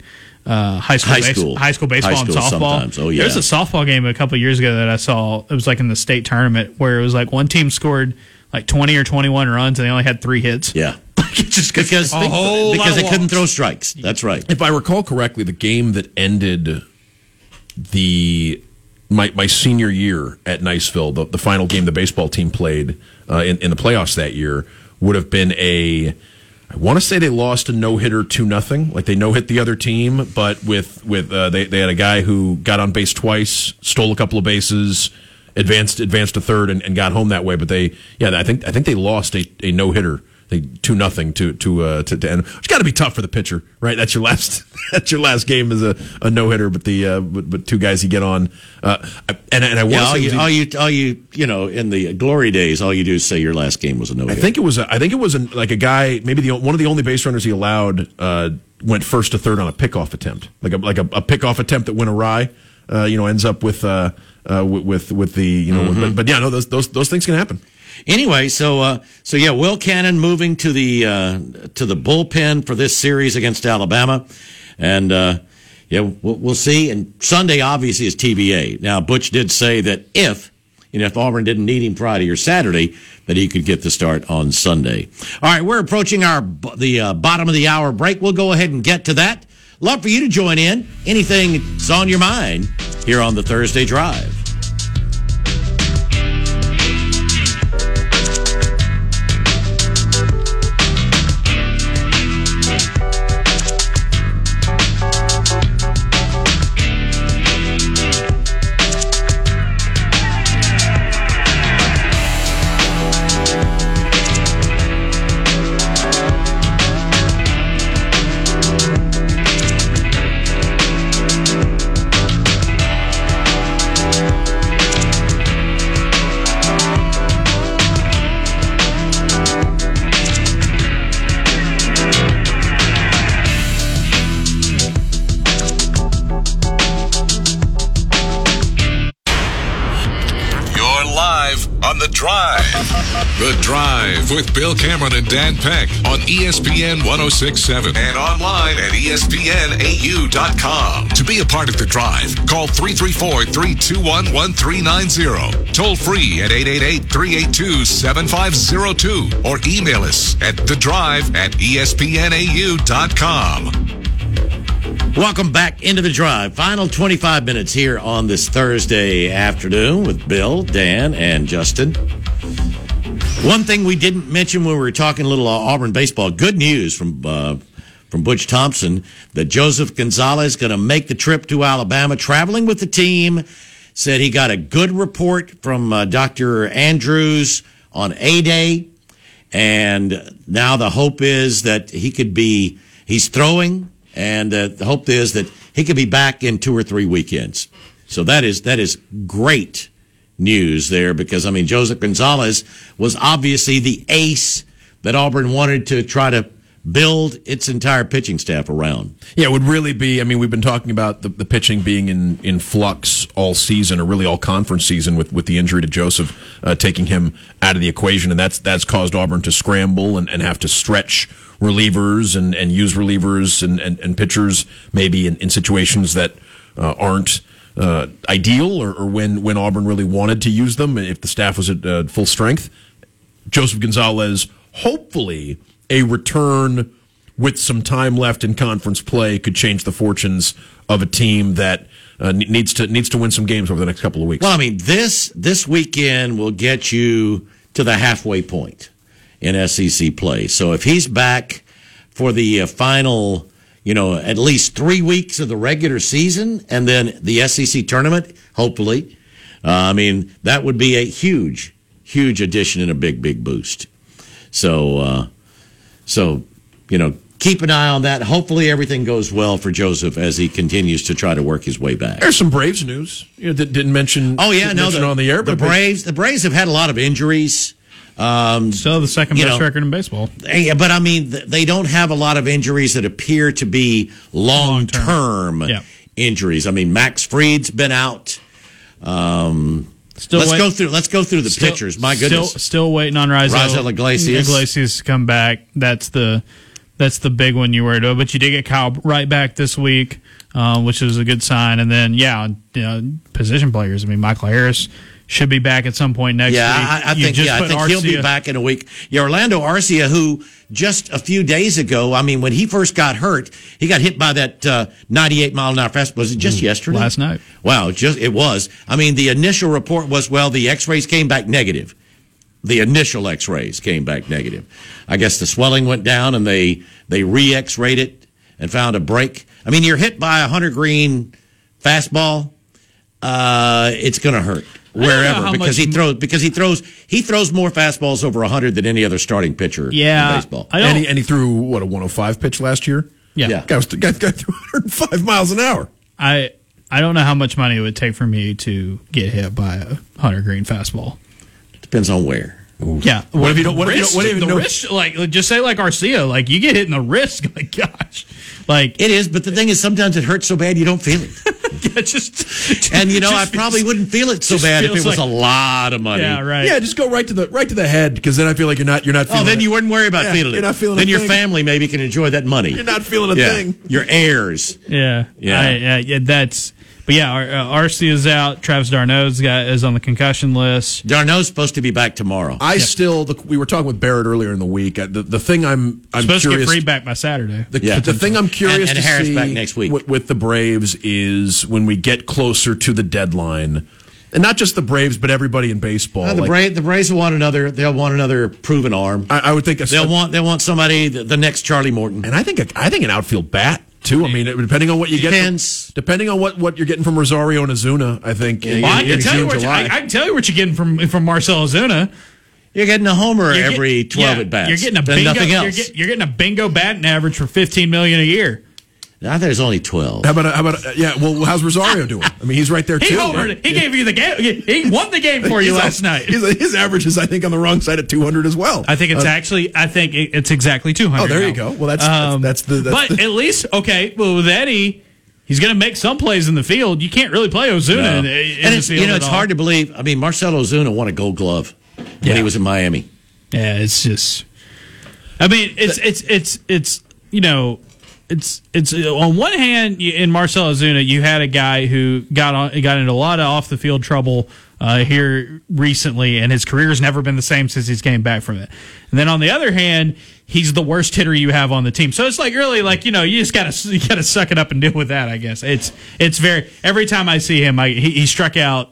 uh, high school High base- school. high school baseball High and softball. sometimes. Oh, yeah. There was a softball game a couple years ago that I saw. It was like in the state tournament where it was like one team scored like twenty or twenty one runs and they only had three hits. Yeah, just because a whole lot because of they couldn't throw strikes. That's right. If I recall correctly, the game that ended the my my senior year at Niceville, the, the final game the baseball team played uh, in, in the playoffs that year would have been a. I want to say they lost a no hitter two nothing. Like they no hit the other team, but with with uh, they they had a guy who got on base twice, stole a couple of bases, advanced advanced to third, and, and got home that way. But they yeah, I think I think they lost a, a no hitter. They two nothing to to uh, to, to end. It's got to be tough for the pitcher, right? That's your last that's your last game as a, a no hitter. But the uh, but, but two guys you get on, uh, and and I want Yeah, to all you, all you, all you, you know, in the glory days, all you do is say your last game was a no I think it was. A, I think it was an, like a guy. Maybe the one of the only base runners he allowed uh, went first to third on a pickoff attempt, like a like a, a pickoff attempt that went awry. Uh, you know, ends up with uh, uh, with, with with the you know. Mm-hmm. But, but yeah, no, those those those things can happen. Anyway, so uh, so yeah, Will Cannon moving to the uh, to the bullpen for this series against Alabama. And uh, yeah, we'll, we'll see. And Sunday obviously is TBA. Now Butch did say that if you know if Auburn didn't need him Friday or Saturday, that he could get the start on Sunday. All right, we're approaching our the uh, bottom of the hour break. We'll go ahead and get to that. Love for you to join in. Anything that's on your mind here on the Thursday Drive. Drive Cameron and Dan Peck on ESPN 1067 and online at ESPNAU.com. To be a part of The Drive, call 334 321 1390. Toll free at 888 382 7502 or email us at The Drive at ESPNAU.com. Welcome back into the drive. Final 25 minutes here on this Thursday afternoon with Bill, Dan, and Justin. One thing we didn't mention when we were talking a little Auburn baseball. Good news from uh, from Butch Thompson that Joseph Gonzalez is going to make the trip to Alabama, traveling with the team. Said he got a good report from uh, Dr. Andrews on A Day, and now the hope is that he could be he's throwing, and uh, the hope is that he could be back in two or three weekends. So that is that is great news there because I mean Joseph Gonzalez was obviously the ace that Auburn wanted to try to build its entire pitching staff around. Yeah, it would really be. I mean, we've been talking about the, the pitching being in, in flux all season, or really all conference season, with, with the injury to Joseph uh, taking him out of the equation, and that's that's caused Auburn to scramble and, and have to stretch relievers and, and use relievers and, and, and pitchers maybe in, in situations that uh, aren't. Uh, ideal, or, or when when Auburn really wanted to use them, if the staff was at uh, full strength, Joseph Gonzalez, hopefully a return with some time left in conference play could change the fortunes of a team that uh, needs to needs to win some games over the next couple of weeks. Well, I mean this this weekend will get you to the halfway point in SEC play. So if he's back for the uh, final, you know, at least three weeks of the regular season and then the SEC tournament, hopefully, uh, I mean that would be a huge, huge addition and a big, big boost. So, uh, so you know, keep an eye on that. Hopefully, everything goes well for Joseph as he continues to try to work his way back. There's some Braves news you know, that didn't mention. Oh yeah, no, the, on the air, the but Braves, the Braves have had a lot of injuries. Um, Still the second best know, record in baseball. eh, but I mean, they don't have a lot of injuries that appear to be long term Yeah. injuries. I mean, Max Fried's been out. Um, Still let's wait- go through. Let's go through the Still- pitchers. My still- goodness. Still, waiting on Raisel, Raisel Iglesias. Iglesias to come back. That's the that's the big one you worried about. But you did get Kyle Wright back this week, uh, which is a good sign. And then yeah, you know, position players. I mean, Michael Harris should be back at some point next Yeah, week. I, I think yeah, I think he'll be back in a week. Yeah, Orlando Arcia, who just a few days ago, I mean, when he first got hurt, he got hit by that uh, 98 mile an hour fastball. Was it just yesterday? Mm, last night. Wow, just it was. I mean, the initial report was well, the X-rays came back negative. The initial X-rays came back negative. I guess the swelling went down, and they they re-X-rayed it and found a break. I mean, you're hit by a Hunter Greene fastball. Uh, it's going to hurt wherever because he throws because he throws he throws more fastballs over 100 than any other starting pitcher Yeah, in baseball. I and he, and he threw what a 105 pitch last year. yeah, Yeah. Guy was guy, guy threw 105 miles an hour. I I don't know how much money it would take for me to get hit by a Hunter Greene fastball. Depends on where. Yeah. What if you don't- what if you don't- what if you the don't- wrist? Like, just say like Arcia, like you get hit in the wrist. Like, gosh, like It is, but the thing is, sometimes it hurts so bad you don't feel it. Yeah, just And you know, I probably feels- wouldn't feel it so bad if it was like- a lot of money. Yeah, right. Yeah, just go right to the right to the head because then I feel like you're not you're not. Oh, Feeling then it. you wouldn't worry about Yeah, feeling it. you're not feeling then a your thing. family maybe can enjoy that money. You're not feeling a yeah. thing. Your heirs. Yeah, Yeah. I, yeah, yeah. That's. But yeah, Ar- uh, Arcia is out. Travis d'Arnaud's got is on the concussion list. d'Arnaud's supposed to be back tomorrow. I still. The, we were talking with Barrett earlier in the week. Uh, The the thing I'm I'm Supposed to curious. get Fried back by Saturday. The, Yeah. the thing I'm curious And- and to Harris see back next week. With, with the Braves is when we get closer to the deadline, and not just the Braves, but everybody in baseball. Uh, the, Like, Bra- the Braves will want another. They'll want another proven arm. I, I would think a, They'll want. They want somebody. The, the next Charlie Morton. and I think a, I think an outfield bat too. I mean, depending on what you get, Depends. from, depending on what, what you're getting from Rosario and Ozuna, I think. in- Well, I can tell you what you. I, I can tell you what you're getting from from Marcell Ozuna. You're getting a homer You're get- every twelve yeah, at bats. You're getting a bingo. Nothing You're, else. get, you're getting a bingo batting average for 15 million a year. I think there's only twelve. How about how about a, yeah? Well, how's Rosario doing? I mean, he's right there He too. homered. right? He gave you the game. He won the game for you last night. His, his average is, I think, on the wrong side at 200 as well. I think it's Uh, actually. I think it's exactly 200. Oh, there you go. Well, that's- that's- that's the- that's but the- at least okay. Well, with Eddie, he's going to make some plays in the field. You can't really play Ozuna No. in, in and the it's field you know it's all. hard to believe. I mean, Marcell Ozuna won a Gold Glove when he was in Miami. Yeah, it's just. I mean, it's it's it's it's you know, it's it's on one hand in Marcell Ozuna, you had a guy who got on got into a lot of off the field trouble uh, here recently, and his career has never been the same since he's came back from it. And then on the other hand, he's the worst hitter you have on the team. So it's like really like you know you just gotta you gotta suck it up and deal with that. I guess it's it's very every time I see him, I, he, he struck out.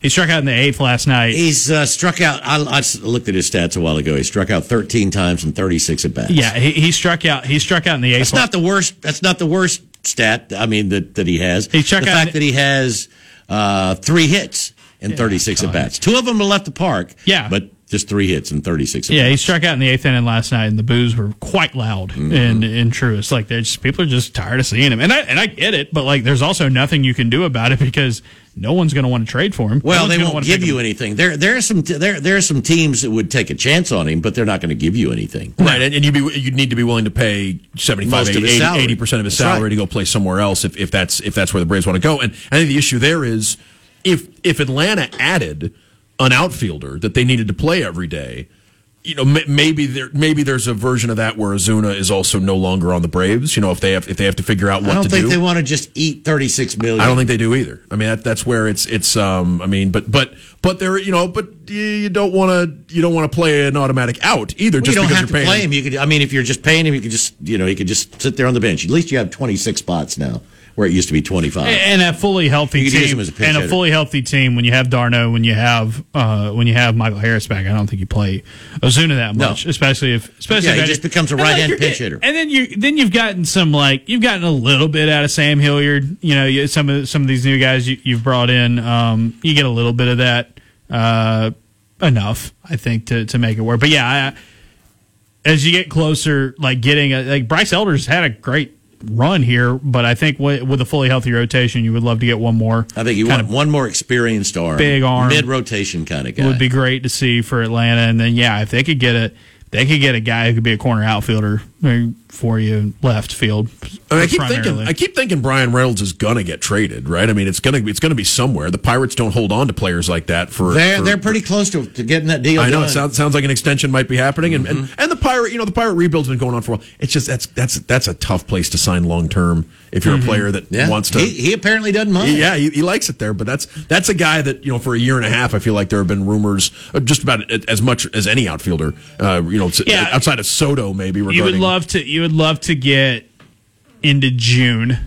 He struck out in the eighth last night. He's uh, struck out. I looked at his stats a while ago. He struck out 13 times in 36 at bats. Yeah, he, he struck out. He struck out in the eighth. that's not the worst. That's not the worst stat. I mean that that he has. He struck the out fact that he has uh, three hits in 36 at bats. Two of them have left the park. Yeah. but just three hits in 36. At Yeah, he struck out in the eighth inning last night, and the boos were quite loud Mm-hmm. in in Truist. Like, they're just people are just tired of seeing him, and I and I get it, but like, there's also nothing you can do about it because no one's going to want to trade for him. Well, one's they won't wanna give you him. anything. There, there are some, there, there are some teams that would take a chance on him, but they're not going to give you anything. Right, and, and you'd be you'd need to be willing to pay 75, Most of his 80 salary. percent of his That's right. salary to go play somewhere else if, if that's if that's where the Braves want to go. And I think the issue there is if if Atlanta added an outfielder that they needed to play every day, you know, maybe there maybe there's a version of that where Ozuna is also no longer on the Braves. You know, if they have if they have to figure out what I don't think do. they want to just eat 36 million. I don't think they do either. I mean, that, that's where it's it's. Um, I mean, but but but there, you know, but you, you don't want to you don't want to play an automatic out either. Well, just you don't because have to you're paying play him. You could. I mean, if you're just paying him, you could just, you know, he could just sit there on the bench. At least you have 26 spots now, where it used to be 25. And a fully healthy You could use team, a and a hitter. fully healthy team. When you have d'Arnaud, when you have uh, when you have Michael Harris back, I don't think you play Ozuna that No. much, especially if especially Yeah, if he just becomes a right-hand you're pinch hitter. And then you then you've gotten some like you've gotten a little bit out of Sam Hilliard. You know, you, some of some of these new guys you, you've brought in, um, you get a little bit of that. Uh, enough, I think, to to make it work. But yeah, I, as you get closer, like getting a, like Bryce Elder's had a great run here, but I think with, with a fully healthy rotation, you would love to get one more. I think you want one more experienced arm, Big arm. mid rotation kind of guy. would be great to see for Atlanta. And then yeah, if they could get a they could get a guy who could be a corner outfielder for you left field. I, mean, I keep primarily. thinking. I keep thinking Bryan Reynolds is gonna get traded, right? I mean, it's gonna it's gonna be somewhere. The Pirates don't hold on to players like that for. they're for- they're pretty close to, to getting that deal. I know done. it sounds sounds like an extension might be happening, and, and Mm-hmm. and the pirate, you know, the pirate rebuild's been going on for a while. It's just that's that's that's a tough place to sign long term if you're a player that Mm-hmm. yeah. wants to. He, he apparently doesn't mind. yeah, he, he likes it there, but that's that's a guy that you know for a year and a half. I feel like there have been rumors uh, just about as much as any outfielder, uh, you know, Yeah. outside of Soto maybe. Regarding, You would love to. You would love to get into June,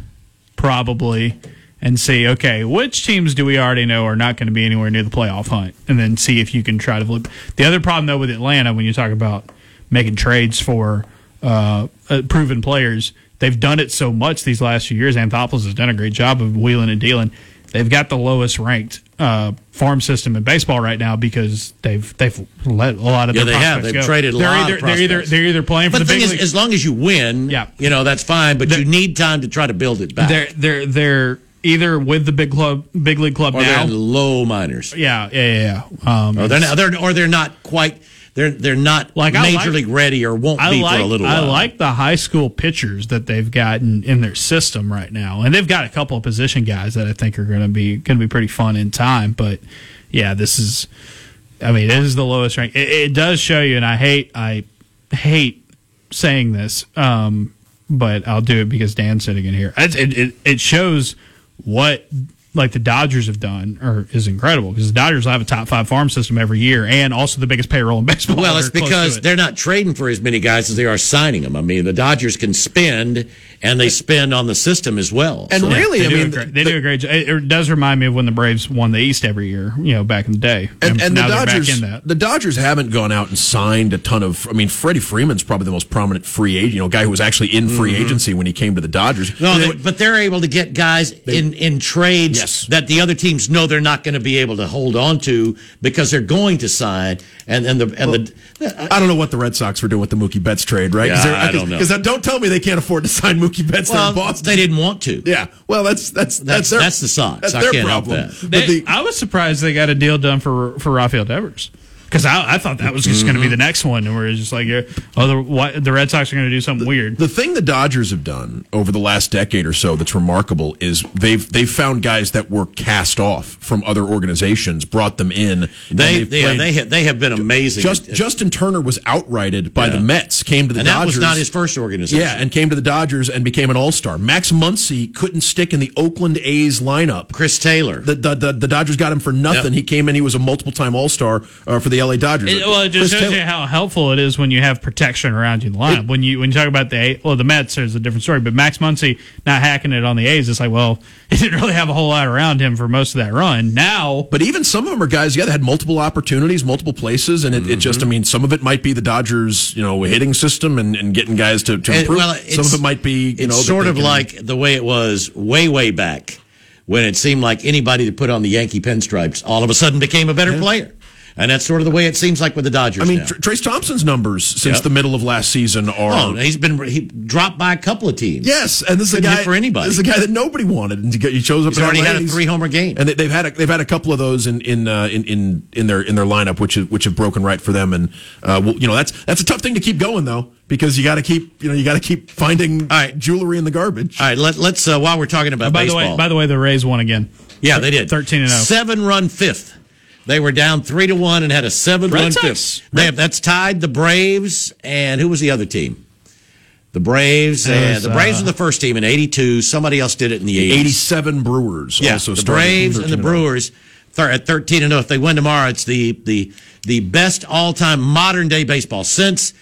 probably, and see. Okay, which teams do we already know are not going to be anywhere near the playoff hunt, and then see if you can try to flip. The other problem though with Atlanta, when you talk about making trades for uh, uh, proven players, they've done it so much these last few years. Anthopoulos has done a great job of wheeling and dealing. They've got the lowest ranked uh, farm system in baseball right now because they've they've let a lot of Yeah, their they have. They've go. traded a they're lot either, of They're either they're either playing for the the thing big is, league- as long as you win, Yeah. you know that's fine. But you need time to try to build it back. they're they're they're either with the big club, big league club or they're now. low minors. Yeah, yeah, yeah. yeah. Um, Or they're not, they're or they're not quite. They're they're not Like, major like- league ready or won't I be like for a little while. I like the high school pitchers that they've got in, in their system right now, and they've got a couple of position guys that I think are going to be going to be pretty fun in time. But yeah, this is, I mean, it is the lowest rank. It, it does show you, and I hate I hate saying this, um, but I'll do it because Dan's sitting in here. It, it, it shows what like the Dodgers have done, or is incredible because the Dodgers have a top five farm system every year, and also the biggest payroll in baseball. Well, it's They're close to because it. they're not trading for as many guys as they are signing them. I mean, the Dodgers can spend, and they spend on the system as well. And So- really, They I do, mean, a great, they do a great job. It, it does remind me of when the Braves won the East every year, you know, back in the day. And, and the now they're Dodgers, back in that. the Dodgers haven't gone out and signed a ton of. I mean, Freddie Freeman's probably the most prominent free agent. You know, guy who was actually in free agency when he came to the Dodgers. Mm-hmm. No, they- but they're able to get guys in, in trades Yes. that the other teams know they're not going to be able to hold on to because they're going to sign. And and the and the I don't know what the Red Sox were doing with the Mookie Betts trade, right? Yeah, I don't know. Because don't tell me they can't afford to sign Mookie Betts there well, in Boston. they didn't want to. Yeah, well, that's that's That's- that's their, that's the Sox. That's I their can't help problem. that. But They- the- I was surprised they got a deal done for for Rafael Devers because I, I thought that was just going to Mm-hmm. be the next one, where it's just like, oh, the what, the Red Sox are going to do something weird. The thing the Dodgers have done over the last decade or so that's remarkable is they've they've found guys that were cast off from other organizations, brought them in. They they've they, they have they have been amazing. just Justin Turner was outrighted by Yeah. the Mets, came to the and that Dodgers. was not his first organization. Yeah, and came to the Dodgers and became an All Star. Max Muncy couldn't stick in the Oakland A's lineup. Chris Taylor. The, the, the, the Dodgers got him for nothing. Yep. He came in. He was a multiple time All Star uh, for the LA Dodgers. It, well, it just Chris shows Taylor- you how helpful it is when you have protection around you in the lineup. when you when you talk about the A- well, the Mets, there's a different story. But Max Muncy not hacking it on the A's, it's like, well, he didn't really have a whole lot around him for most of that run. Now, But even some of them are guys, yeah, that had multiple opportunities, multiple places, and it, it just, mm-hmm. I mean, some of it might be the Dodgers, you know, hitting system and, and getting guys to, to And, improve. well, some of it might be, you it's know, sort of can- like the way it was way, way back when it seemed like anybody that put on the Yankee pinstripes all of a sudden became a better player. And that's sort of the way it seems like with the Dodgers. I mean, now. Tr- Trayce Thompson's numbers since Yep. the middle of last season are. oh, he's been he dropped by a couple of teams. Yes, and this is a Couldn't guy hit for anybody. This is a guy that nobody wanted, and he get- he shows up. He's already LA, had a three homer game. and they, they've had a, they've had a couple of those in in, uh, in in in their in their lineup, which is, which have broken right for them. And uh, well, you know that's that's a tough thing to keep going though, because you got to keep you know you got to keep finding right. jewelry in the garbage. All right, let, let's uh, while we're talking about by baseball. the way, by the way, the Rays won again. yeah, they did 13 and oh. 0. Seven run fifth. They were down three to one and had a seven Red run fifth. They have, that's tied the Braves and who was the other team? The Braves and was, the Braves uh, were the first team in '82. Somebody else did it in the '80s. Eighty-seven Brewers Yeah, also the started Braves and the 13-0. Brewers thir- at 13 and 0. If they win tomorrow, it's the the the best all time modern day baseball since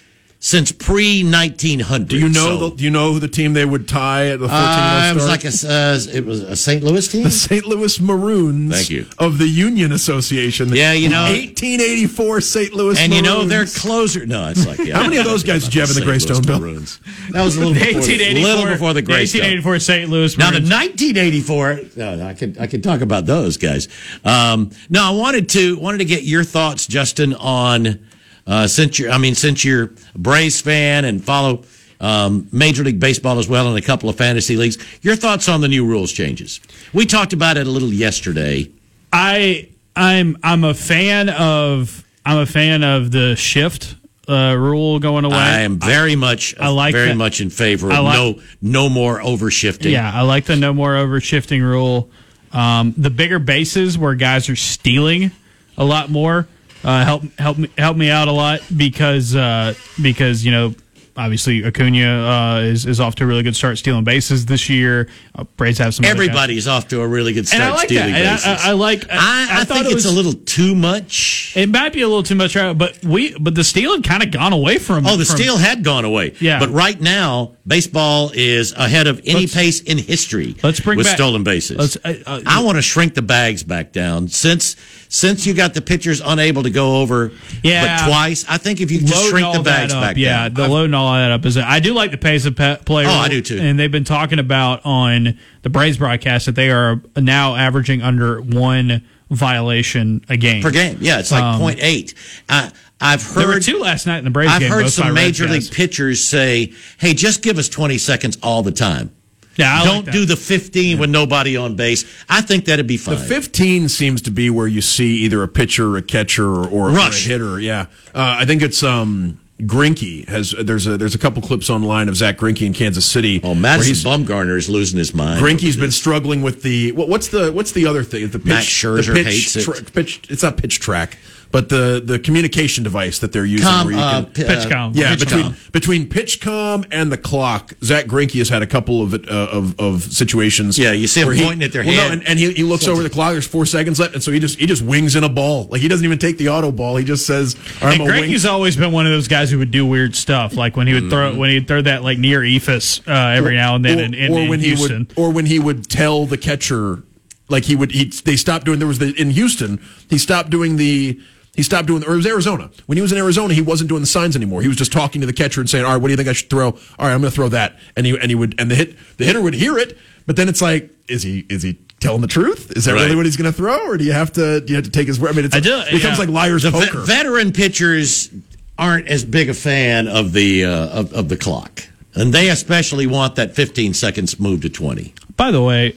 since pre 1900. Do you know? the, do you know who the team they would tie at the fourteen? uh, it was start? like a uh, it was a St. Louis team. the St. Louis Maroons. Thank you. Of the Union Association. Yeah, you know- 1884 St. Louis. And you know their Maroons. closer. No, it's like yeah. How many of those guys did you have in the St. Louis Greystone Bill? Maroons. That was a little before, the, little before the Greystone. 1884 St. Louis. Maroons. Now the 1984. No, no, I can I can talk about those guys. Um, no, I wanted to wanted to get your thoughts, Justin, on uh, since you're I mean since you're a Braves fan and follow um, Major League Baseball as well and a couple of fantasy leagues. Your thoughts on the new rules changes? We talked about it a little yesterday. I I'm I'm a fan of I'm a fan of the shift uh, rule going away. I am very much I like very that. much in favor of like- no no more overshifting. Yeah, I like the no more overshifting rule. Um, the bigger bases where guys are stealing a lot more uh, help help me help me out a lot because uh, because you know obviously Acuna uh, is is off to a really good start stealing bases this year. Uh, Braves have some. Everybody's off to a really good start and I like stealing that. And bases. I, I, I like. I, I, thought think it it's was- a little too much. It might be a little too much, right? but we but the steal had kind of gone away from. Oh, the from- steal had gone away. Yeah. But right now, baseball is ahead of any Let's- pace in history Let's bring with back- stolen bases. let's, uh, uh, I want to shrink the bags back down. Since since you got the pitchers unable to go over Yeah. but twice, I think if you just shrink the bags up, back yeah, down. the loading all that up is. I do like the pace of pe- play. Oh, I do too. And they've been talking about on the Braves broadcast that they are now averaging under one violation a game per game. Yeah, it's like Um, point eight. Uh, I've heard There were two last night in the Braves I've game. heard both some Reds major guys. league pitchers say, "Hey, just give us 20 seconds all the time." Yeah, I don't that. do the 15 with nobody on base. I think that'd be fine. The 15 seems to be where you see either a pitcher, a catcher, or, or a hitter. Yeah, uh, I think it's um, Greinke has. There's a there's a couple clips online of Zach Greinke in Kansas City. oh, Madison Bumgarner is losing his mind. Greinke's been struggling with the what, what's the what's the other thing? The pitch, Max Scherzer the pitch, hates it. tra- pitch. It's not pitch track, but the the communication device that they're using. Com, where you uh, can- p- Pitchcom. yeah, Pitchcom. between between PitchCom and the clock, Zach Greinke has had a couple of uh, of of situations. Yeah, you see him where he- pointing at their well, no, and, and he, he looks over the clock. There's four seconds left, and so he just he just wings in a ball. Like he doesn't even take the auto ball. He just says, "All right, I'm gonna wing." Always been one of those guys who would do weird stuff, like when he would Mm-hmm. throw when he'd throw that like near Eephus uh, every now and then in, in, in when Houston. he would, or when he would tell the catcher, like he would, he they stopped doing. There was the in Houston, he stopped doing the. He stopped doing, or it was Arizona. When he was in Arizona, he wasn't doing the signs anymore. He was just talking to the catcher and saying, "All right, what do you think I should throw? All right, I'm going to throw that." And he and he would, and the hit, the hitter would hear it, but then it's like, is he is he telling the truth? Is that Right. really what he's going to throw, or do you have to do you have to take his word? I mean, it's, I do- it becomes yeah. like liar's the ve- poker. veteran pitchers aren't as big a fan of the uh, of, of the clock, and they especially want that 15 seconds moved to 20. By the way,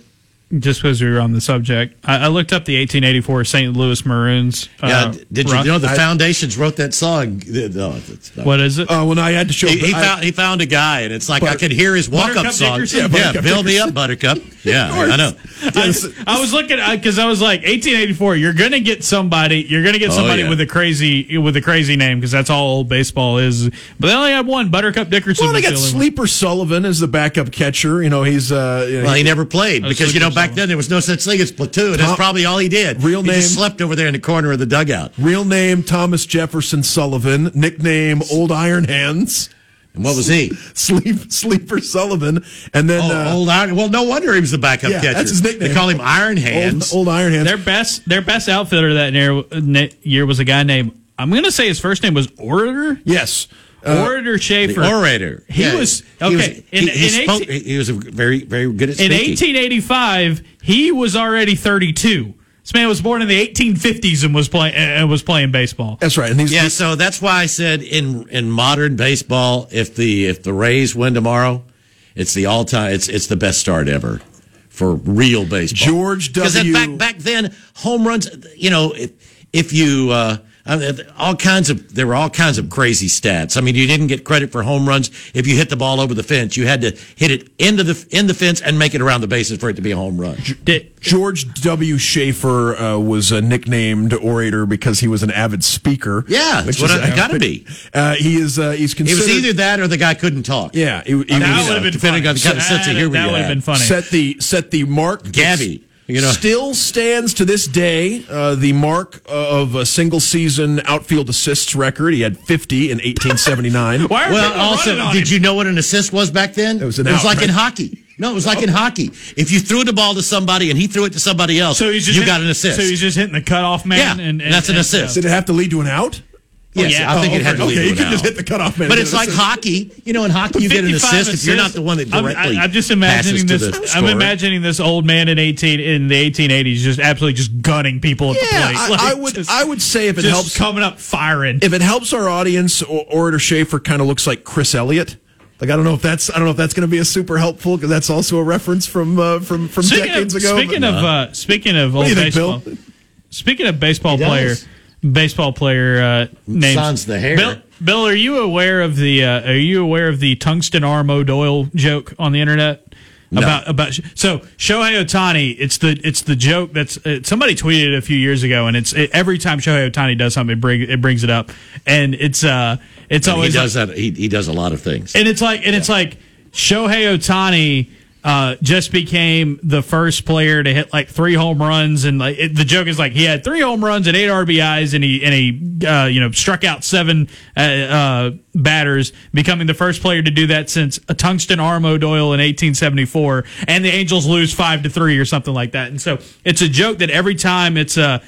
just because we were on the subject, I, I looked up the 1884 St. Louis Maroons. Yeah, uh, d- did you run- know the I- Foundations wrote that song? No, it's not. What is it? Oh well, no, I had to show. He, he I- found he found a guy, and it's like I Butter- could hear his walk up song. Dickerson? Yeah, Yeah, build me up, Buttercup. Yeah, I know. Yes. I was looking because I was like 1884. You're gonna get somebody. You're gonna get Oh, somebody yeah. with a crazy with a crazy name because that's all old baseball is. But they only had one Buttercup Dickerson. Well, they was got the only one. Sleeper Sullivan as the backup catcher. You know, he's uh, you know, Well, he never played Oh, because you know Sleeper back then there was no such thing as platoon. That's Tom- probably all he did. Real he just name- slept over there in the corner of the dugout. Real name Thomas Jefferson Sullivan, nickname Old Iron Hands, And what was he? Sleep Sleeper Sullivan, and then Oh, uh, old Iron. Well, no wonder he was the backup yeah, catcher. that's his nickname. They call him Iron Hands. Old, old Iron Hands. Their best their best outfielder that year, year was a guy named I'm gonna say his first name was Orator. yes, uh, Orator Shafer. the orator. He was- He okay, was, in- he, he in spoke- 18 he was a very, very good at In speaking. 1885, he was already 32. This man was born in the 1850s and was playing and was playing baseball. that's right. And these, Yeah, so that's why I said in in modern baseball, if the if the Rays win tomorrow, it's the all time. It's it's the best start ever for real baseball. George W. Because W. back back then, home runs. You know, if if you. Uh, I mean, all kinds of there were all kinds of crazy stats. I mean, you didn't get credit for home runs if you hit the ball over the fence. You had to hit it into the in the fence and make it around the bases for it to be a home run. George W. Shafer uh, was uh, nicknamed orator because he was an avid speaker. Yeah, that's what is- I- gotta be. Uh, he is. Uh, he's It considered. was either that or the guy couldn't talk. Yeah, he, he that was, would have been depending funny. on the kind of sense of That- humor That you would have been funny. set the set the mark. Gabby, you know. still stands to this day uh, the mark of a single season outfield assists record. He had 50 in 1879. Why are Well, people also, running on did him? you know what an assist was back then? It was an It was out, like in hockey. No, it was like in hockey. If you threw the ball to somebody and he threw it to somebody else, So he's just you hit- got an assist. So he's just hitting the cutoff man. Yeah, and, and that's an and- assist. Did it have to lead to an out? Yes, yeah. I think Oh, it had okay. to lead Okay, to you an could just hit the cutoff man But it's like assist. hockey. You know, in hockey you get an 55 assist if you're not the one that I'm- directly. I, am just passes imagining to this. the I'm imagining this old man in 18 in the 1880s just absolutely just gunning people at the plate. I, Like, I would. just- I would say if it just helps, coming up firing. if it helps our audience, or Orator Shafer kind of looks like Chris Elliott. Like I don't know if that's I don't know if that's going to be a super helpful because that's also a reference from uh, from from Speaking decades of, ago. Speaking but- of uh, speaking of old do you think, baseball, Bill? speaking of baseball He player, does. Baseball player uh, names. Sans the hair. Bill, Bill, are you aware of the uh, Are you aware of the tungsten arm O'Doyle joke on the internet? About about so Shohei Ohtani, it's the it's the joke that's uh, somebody tweeted it a few years ago, and it's it, every time Shohei Ohtani does something, it, bring, it brings it up, and it's uh it's And he always like- does that. He, he does a lot of things. and it's like, and it's like Shohei Ohtani uh, just became the first player to hit like three home runs, and like it, the joke is like he had three home runs and eight RBIs, and he and he uh, you know struck out seven uh, uh, batters, becoming the first player to do that since a tungsten arm O'Doyle in 1874, and the Angels lose five to three or something like that. And so it's a joke that every time it's a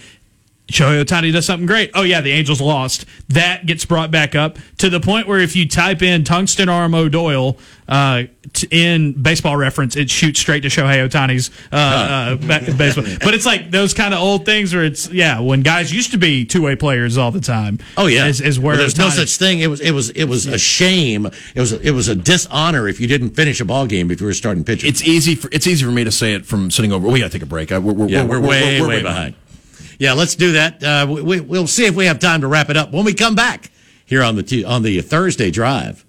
Shohei Ohtani does something great. Oh yeah, the Angels lost. That gets brought back up to the point where if you type in tungsten arm O'Doyle uh, t- in baseball reference, it shoots straight to Shohei Ohtani's uh, uh, ba- baseball. But it's like those kind of old things where it's yeah, when guys used to be two way players all the time. Oh yeah, is, is where Well, there's no such thing. It was it was it was a shame. It was it was a dishonor if you didn't finish a ball game if you were starting pitcher. It's easy for it's easy for me to say it from sitting over. We got to take a break. I, we're, we're, yeah, we're, way we're way behind. Yeah, let's do that. Uh, we, we, we'll see if we have time to wrap it up when we come back here on the t- on the Thursday drive.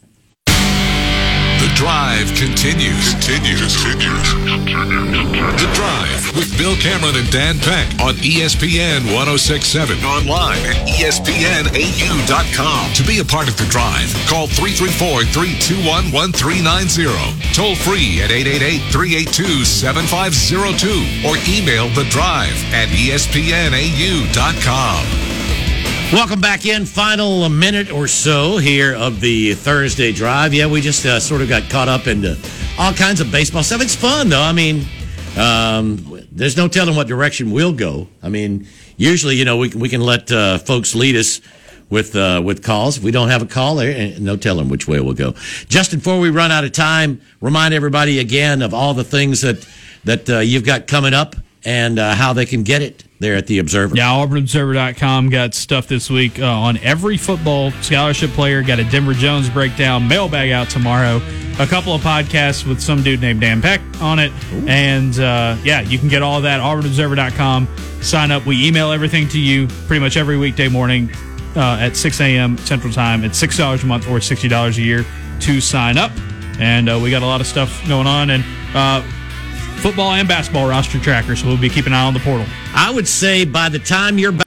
Drive continues. Continues. continues. The drive with Bill Cameron and Dan Peck on ESPN 1067. Online at ESPNAU.com. To be a part of the drive, call 334 321 1390. Toll free at 888 382 7502 or email the drive at ESPNAU.com. Welcome back in. Final minute or so here of the Thursday drive. Yeah, we just uh, sort of got caught up into all kinds of baseball stuff. It's fun though. I mean, um, there's no telling what direction we'll go. I mean, usually, you know, we we can let uh, folks lead us with uh, with calls. If we don't have a call, no telling which way we'll go. Just before we run out of time, remind everybody again of all the things that that uh, you've got coming up and uh, how they can get it there at the Observer. Yeah, AuburnObserver.com got stuff this week uh, on every football scholarship player. Got a Denver Jones breakdown, mailbag out tomorrow. A couple of podcasts with some dude named Dan Peck on it. And uh, yeah, you can get all that AuburnObserver.com. Sign up. We email everything to you pretty much every weekday morning uh, at 6 a.m. Central Time. It's $6 a month or $60 a year to sign up. And uh, we got a lot of stuff going on. And uh, football and basketball roster tracker, so we'll be keeping an eye on the portal. I would say by the time you're back.